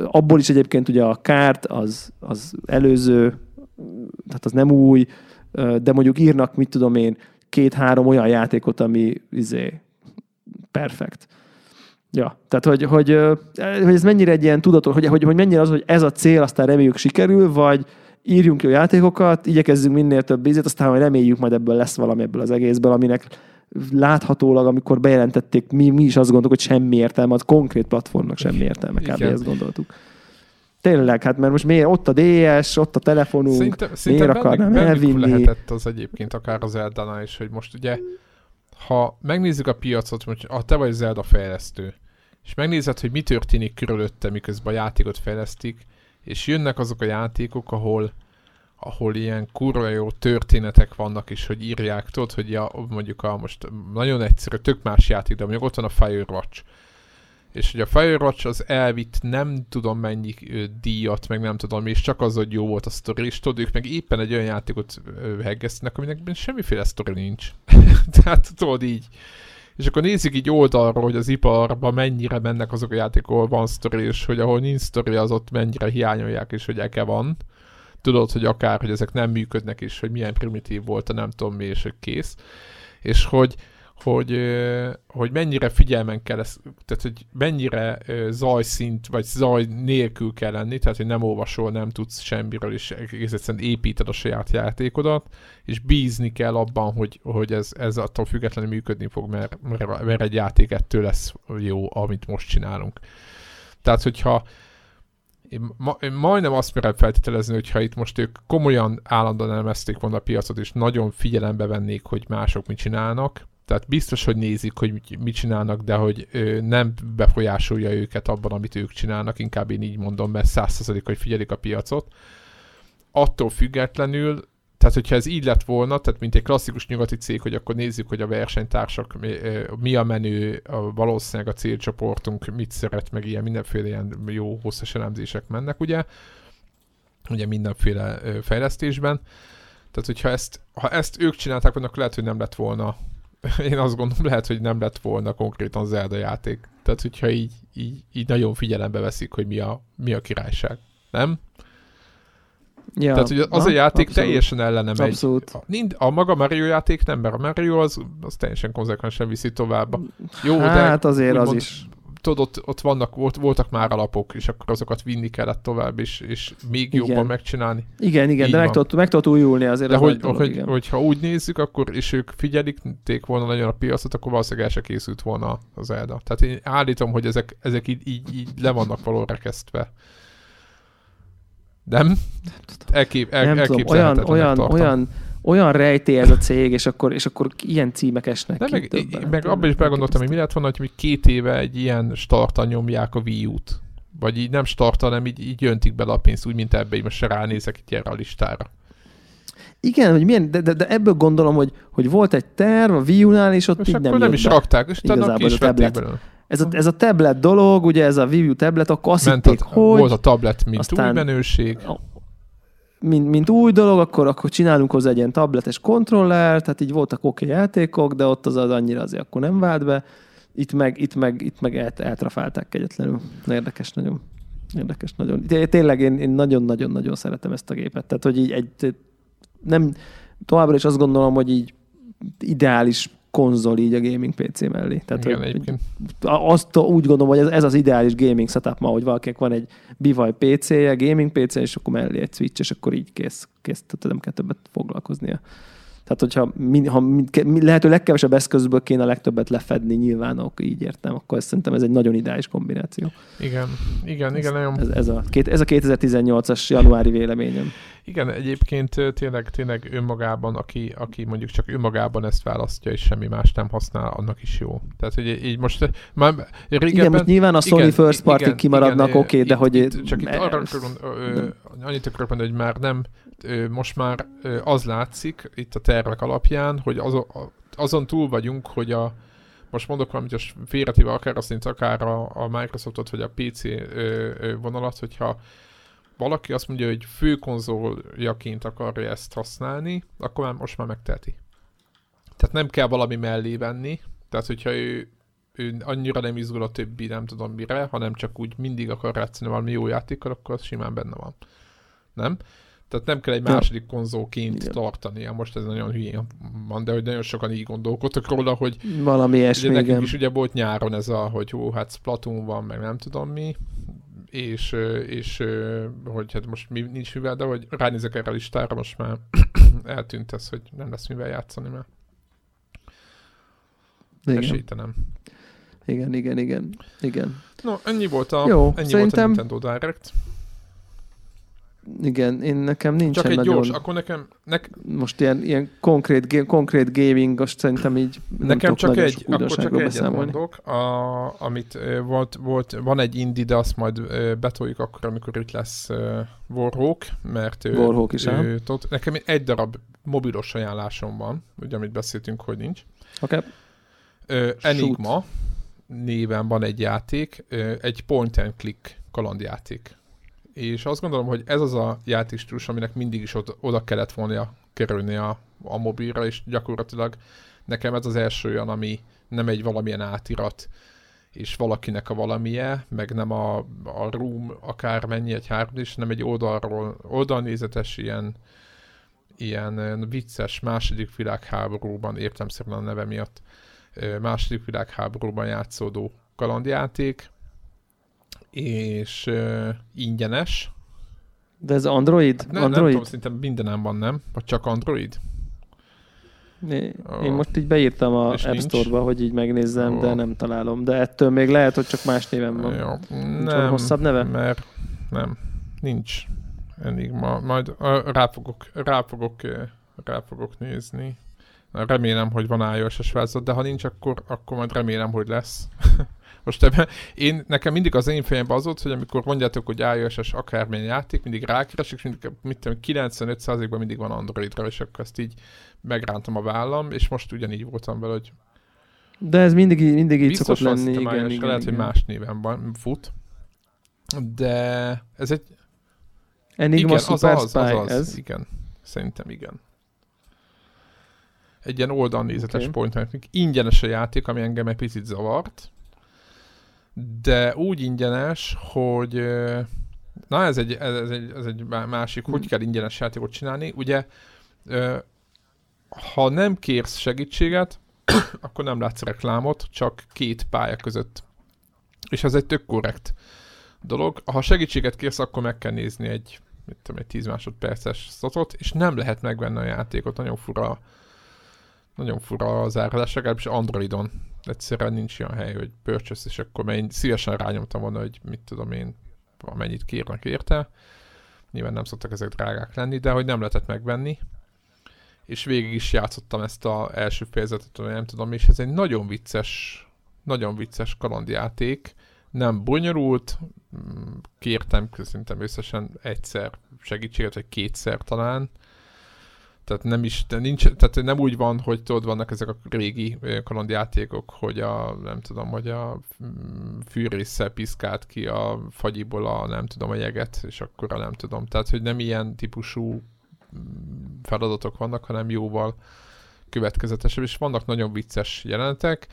Abból is egyébként ugye a kárt az, az előző, tehát az nem új, de mondjuk írnak, mit tudom én, két-három olyan játékot, ami izé, perfekt. Ja, tehát hogy, hogy, hogy ez mennyire egy ilyen tudatos, hogy, hogy, hogy mennyire az, hogy ez a cél, aztán reméljük sikerül, vagy írjunk jó játékokat, igyekezzünk minél több ízét, aztán majd reméljük, majd ebből lesz valami ebből az egészből, aminek láthatólag, amikor bejelentették, mi, mi is azt gondoltuk, hogy semmi értelme, az konkrét platformnak semmi értelme, kb. ezt gondoltuk. Tényleg, hát mert most miért ott a DS, ott a telefonunk, szinte, szinte miért akarnám elvinni? lehetett az egyébként akár az Eldana is, hogy most ugye, ha megnézzük a piacot, hogy ha te vagy Zelda fejlesztő, és megnézed, hogy mi történik körülötte, miközben a játékot fejlesztik, és jönnek azok a játékok, ahol ahol ilyen kurva jó történetek vannak, és hogy írják, tudod, hogy ja, mondjuk a most nagyon egyszerű, tök más játék, de mondjuk ott van a Firewatch. És hogy a Firewatch az elvitt nem tudom mennyi díjat, meg nem tudom, és csak az, hogy jó volt a sztori, és tudod, ők meg éppen egy olyan játékot heggesztenek, aminek semmiféle sztori nincs. [LAUGHS] Tehát tudod így. És akkor nézzük így oldalról, hogy az iparban mennyire mennek azok a játékok, ahol van sztori, és hogy ahol nincs sztori, az ott mennyire hiányolják, és hogy eke van tudod, hogy akár, hogy ezek nem működnek, és hogy milyen primitív volt a nem tudom mi, és hogy kész. És hogy, hogy, hogy mennyire figyelmen kell ezt, tehát hogy mennyire zajszint, vagy zaj nélkül kell lenni, tehát hogy nem olvasol, nem tudsz semmiről, és egész egyszerűen építed a saját játékodat, és bízni kell abban, hogy, hogy ez, ez attól függetlenül működni fog, mert, mert egy játék ettől lesz jó, amit most csinálunk. Tehát, hogyha én, ma, én majdnem azt merem feltételezni, hogyha itt most ők komolyan állandóan elemezték volna a piacot, és nagyon figyelembe vennék, hogy mások mit csinálnak, tehát biztos, hogy nézik, hogy mit csinálnak, de hogy ö, nem befolyásolja őket abban, amit ők csinálnak, inkább én így mondom, mert százszerzalék, hogy figyelik a piacot. Attól függetlenül tehát, hogyha ez így lett volna, tehát mint egy klasszikus nyugati cég, hogy akkor nézzük, hogy a versenytársak mi, mi a menő, a, valószínűleg a célcsoportunk mit szeret, meg ilyen mindenféle ilyen jó hosszas elemzések mennek, ugye, ugye mindenféle fejlesztésben. Tehát, hogyha ezt, ha ezt ők csinálták akkor lehet, hogy nem lett volna [LAUGHS] én azt gondolom, lehet, hogy nem lett volna konkrétan Zelda játék. Tehát, hogyha így, így, így nagyon figyelembe veszik, hogy mi a, mi a királyság. Nem? Ja, Tehát, hogy az na, a játék abszolút. teljesen ellene megy. Abszolút. A, a maga Mario játék nem, mert a Mario az, az teljesen konzekvensen viszi tovább. Jó, hát de azért az is tudod, ott, ott vannak, volt, voltak már alapok, és akkor azokat vinni kellett tovább, és, és még igen. jobban megcsinálni. Igen, igen, Így de meg tudott, meg tudott újulni azért. De hogy, dolog, hogy, hogyha úgy nézzük, akkor, és ők figyelik volna nagyon a piacot, akkor valószínűleg el se készült volna az Zelda. Tehát én állítom, hogy ezek, ezek így, így, így le vannak való rekesztve. Nem? Elkép, el, nem tudom. Olyan, olyan, olyan, olyan rejtély ez a cég, és akkor, és akkor ilyen címek esnek De ki meg, többen, meg abban is belegondoltam, hogy mi lett volna, hogy két éve egy ilyen starta nyomják a Wii U-t. Vagy így nem starta, hanem így, így jöntik bele a pénzt, úgy, mint ebbe, így most ránézek itt erre a listára. Igen, hogy milyen, de, de, de ebből gondolom, hogy, hogy volt egy terv a Wii U-nál, és ott és így nem nem is be. rakták, és igazából is a tablet. Ez a, ez a tablet dolog, ugye ez a Wii U tablet, akkor azt Ment hitték, a, hogy... Volt a tablet, mint aztán, új menőség mint, mint új dolog, akkor, akkor csinálunk hozzá egy ilyen tabletes kontroller, tehát így voltak oké okay játékok, de ott az, az annyira azért akkor nem vált be. Itt meg, itt meg, itt meg el, eltrafálták kegyetlenül. Érdekes nagyon. Érdekes nagyon. Tényleg én, én nagyon-nagyon-nagyon szeretem ezt a gépet. Tehát, hogy így egy, nem, továbbra is azt gondolom, hogy így ideális konzol így a gaming PC mellé. Tehát, Igen, hogy, egyébként. azt úgy gondolom, hogy ez, ez az ideális gaming setup ma, hogy valakinek van egy bivaj PC-je, gaming PC, és akkor mellé egy Switch, és akkor így kész, kész tehát nem kell többet foglalkoznia. Tehát, hogyha min, ha min, lehető legkevesebb eszközből kéne a legtöbbet lefedni, nyilván akkor így értem, akkor szerintem ez egy nagyon ideális kombináció. Igen, igen, igen. Ez, ez, ez, a, ez a 2018-as januári véleményem. Igen, egyébként tényleg, tényleg önmagában, aki, aki mondjuk csak önmagában ezt választja, és semmi más nem használ, annak is jó. Tehát, hogy így most már régebben... Igen, most nyilván a Sony igen, First Party kimaradnak, oké, okay, de hogy... Itt, csak itt arra annyit akarok mondani, hogy már nem most már az látszik itt a tervek alapján, hogy azon, azon túl vagyunk, hogy a most mondok valamit, és félretéve akár azt nincs, akár a, a Microsoftot, vagy a PC vonalat, hogyha valaki azt mondja, hogy főkonzoljaként akarja ezt használni, akkor már most már megteheti. Tehát nem kell valami mellé venni, tehát hogyha ő, ő annyira nem izgul a többi, nem tudom mire, hanem csak úgy mindig akar játszani valami jó játékkal, akkor az simán benne van. Nem? Tehát nem kell egy második konzolként Igen. tartania. Most ez nagyon hülyén van, de hogy nagyon sokan így gondolkodtak róla, hogy valami ilyesmi, ugye nekünk is ugye volt nyáron ez a, hogy hú, hát Splatoon van, meg nem tudom mi, és, és hogy hát most mi, nincs mivel, de hogy ránézek erre a listára, most már [CLEARS THROAT] eltűnt ez, hogy nem lesz mivel játszani, mert igen. esélytelen. Igen, igen, igen, igen. No, ennyi volt a, Jó, ennyi szerintem... volt a Nintendo Direct. Igen, én nekem nincsen Csak egy nagyon... gyors, akkor nekem... Nek... Most ilyen, ilyen konkrét, konkrét gaming, most szerintem így Nekem csak egy, akkor csak egyet mondok, a, amit volt, volt, van egy indie, de azt majd betoljuk akkor, amikor itt lesz Warhawk, mert Warhawk is ő, tot, nekem egy darab mobilos ajánlásom van, ugye amit beszéltünk, hogy nincs. Oké. Okay. Enigma Shoot. néven van egy játék, egy point and click kalandjáték és azt gondolom, hogy ez az a játékstílus, aminek mindig is oda, oda kellett volna kerülni a, a mobilra, és gyakorlatilag nekem ez az első olyan, ami nem egy valamilyen átirat, és valakinek a valamije, meg nem a, a room akármennyi egy három is, nem egy oldalról, oldalnézetes ilyen, ilyen vicces második világháborúban, értem szépen a neve miatt, második világháborúban játszódó kalandjáték, és uh, ingyenes. De ez Android? Nem, Android? nem tudom, szerintem mindenem van, nem? Vagy csak Android? Én, oh. én most így beírtam a App Store-ba, hogy így megnézzem, oh. de nem találom. De ettől még lehet, hogy csak más néven van. Jó. Nem, hosszabb neve? mert nem, nincs. ma, Majd rá fogok, rá fogok, rá fogok nézni. Remélem, hogy van iOS-es változat, de ha nincs, akkor, akkor majd remélem, hogy lesz. [LAUGHS] Most ebben, én, nekem mindig az én fejemben az volt, hogy amikor mondjátok, hogy iOS-es akármilyen játék, mindig rákeresik, mindig, mit tudom, 95%-ban mindig van Androidra, és akkor ezt így megrántam a vállam, és most ugyanígy voltam vele, hogy de ez mindig, mindig így szokott lenni. Igen, igen, igen, lehet, igen. hogy más néven van, fut. De ez egy... Enigma igen, Super az, az, az, az, ez? Igen, szerintem igen. Egy ilyen oldalnézetes okay. point, ingyenes a játék, ami engem egy picit zavart, de úgy ingyenes, hogy Na, ez egy, ez egy, ez egy másik, hogy kell ingyenes játékot csinálni. Ugye, ha nem kérsz segítséget, [COUGHS] akkor nem látsz reklámot, csak két pálya között. És ez egy tök korrekt dolog. Ha segítséget kérsz, akkor meg kell nézni egy, mit tudom, egy 10 másodperces szotot, és nem lehet megvenni a játékot. Nagyon fura, nagyon fura az árazás, legalábbis Androidon. Egyszerűen nincs olyan hely, hogy purchase, és akkor én szívesen rányomtam volna, hogy mit tudom én, amennyit kérnek érte. Nyilván nem szoktak ezek drágák lenni, de hogy nem lehetett megvenni. És végig is játszottam ezt az első fejezetet, vagy nem tudom, és ez egy nagyon vicces, nagyon vicces kalandjáték. Nem bonyolult, kértem szerintem összesen egyszer segítséget, vagy kétszer talán tehát nem is, nincs, tehát nem úgy van, hogy tudod, vannak ezek a régi kalandjátékok, hogy a, nem tudom, hogy a mm, fűrészsel piszkált ki a fagyiból a, nem tudom, a jeget, és akkor a nem tudom. Tehát, hogy nem ilyen típusú mm, feladatok vannak, hanem jóval következetesebb, és vannak nagyon vicces jelenetek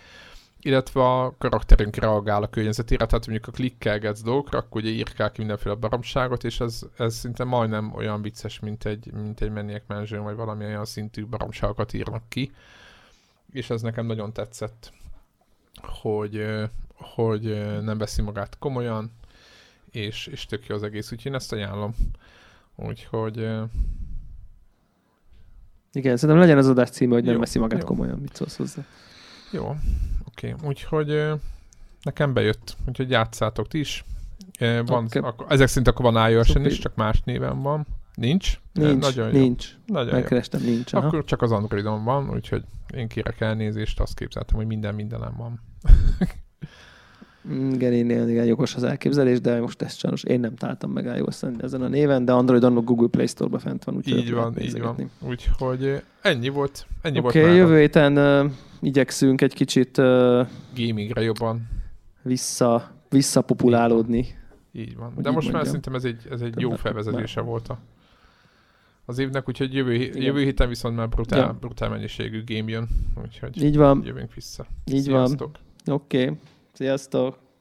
illetve a karakterünk reagál a környezetére, tehát mondjuk a klikkelgetsz dolgokra, akkor ugye írkál ki mindenféle baromságot, és ez, ez szinte majdnem olyan vicces, mint egy, mint egy Maniac Mansion, vagy valami olyan szintű baromságokat írnak ki. És ez nekem nagyon tetszett, hogy, hogy nem veszi magát komolyan, és, és tök jó az egész, úgyhogy én ezt ajánlom. Úgyhogy... Igen, szerintem legyen az adás címe, hogy nem jó, veszi magát jó. komolyan, mit szólsz hozzá. Jó, oké. Okay. Úgyhogy nekem bejött, úgyhogy játszátok ti is. Van, okay. akkor, ezek szerint akkor van ios is, csak más néven van. Nincs? Nincs, Nagyon nincs. Jó. Nagyon Megkerestem, jó. nincs. Aha. Akkor csak az Androidon van, úgyhogy én kérek elnézést, azt képzeltem, hogy minden mindenem van. Mm, igen, én igen, jogos az elképzelés, de most ezt sajnos én nem találtam meg ios ezen a néven, de Androidon a Google Play Store-ba fent van. Úgy így van, így van. Úgyhogy ennyi volt. Ennyi okay, volt jövő héten uh, igyekszünk egy kicsit uh, gamingre jobban vissza, visszapopulálódni. Így van. De most mondjam. már szerintem ez egy, ez egy jó felvezetése volt a, az évnek, úgyhogy jövő, jövő héten viszont már brutál, ja. brutál mennyiségű game jön. Úgyhogy így van. jövünk vissza. Így Sziasztok. van. Oké. Okay. Sziasztok!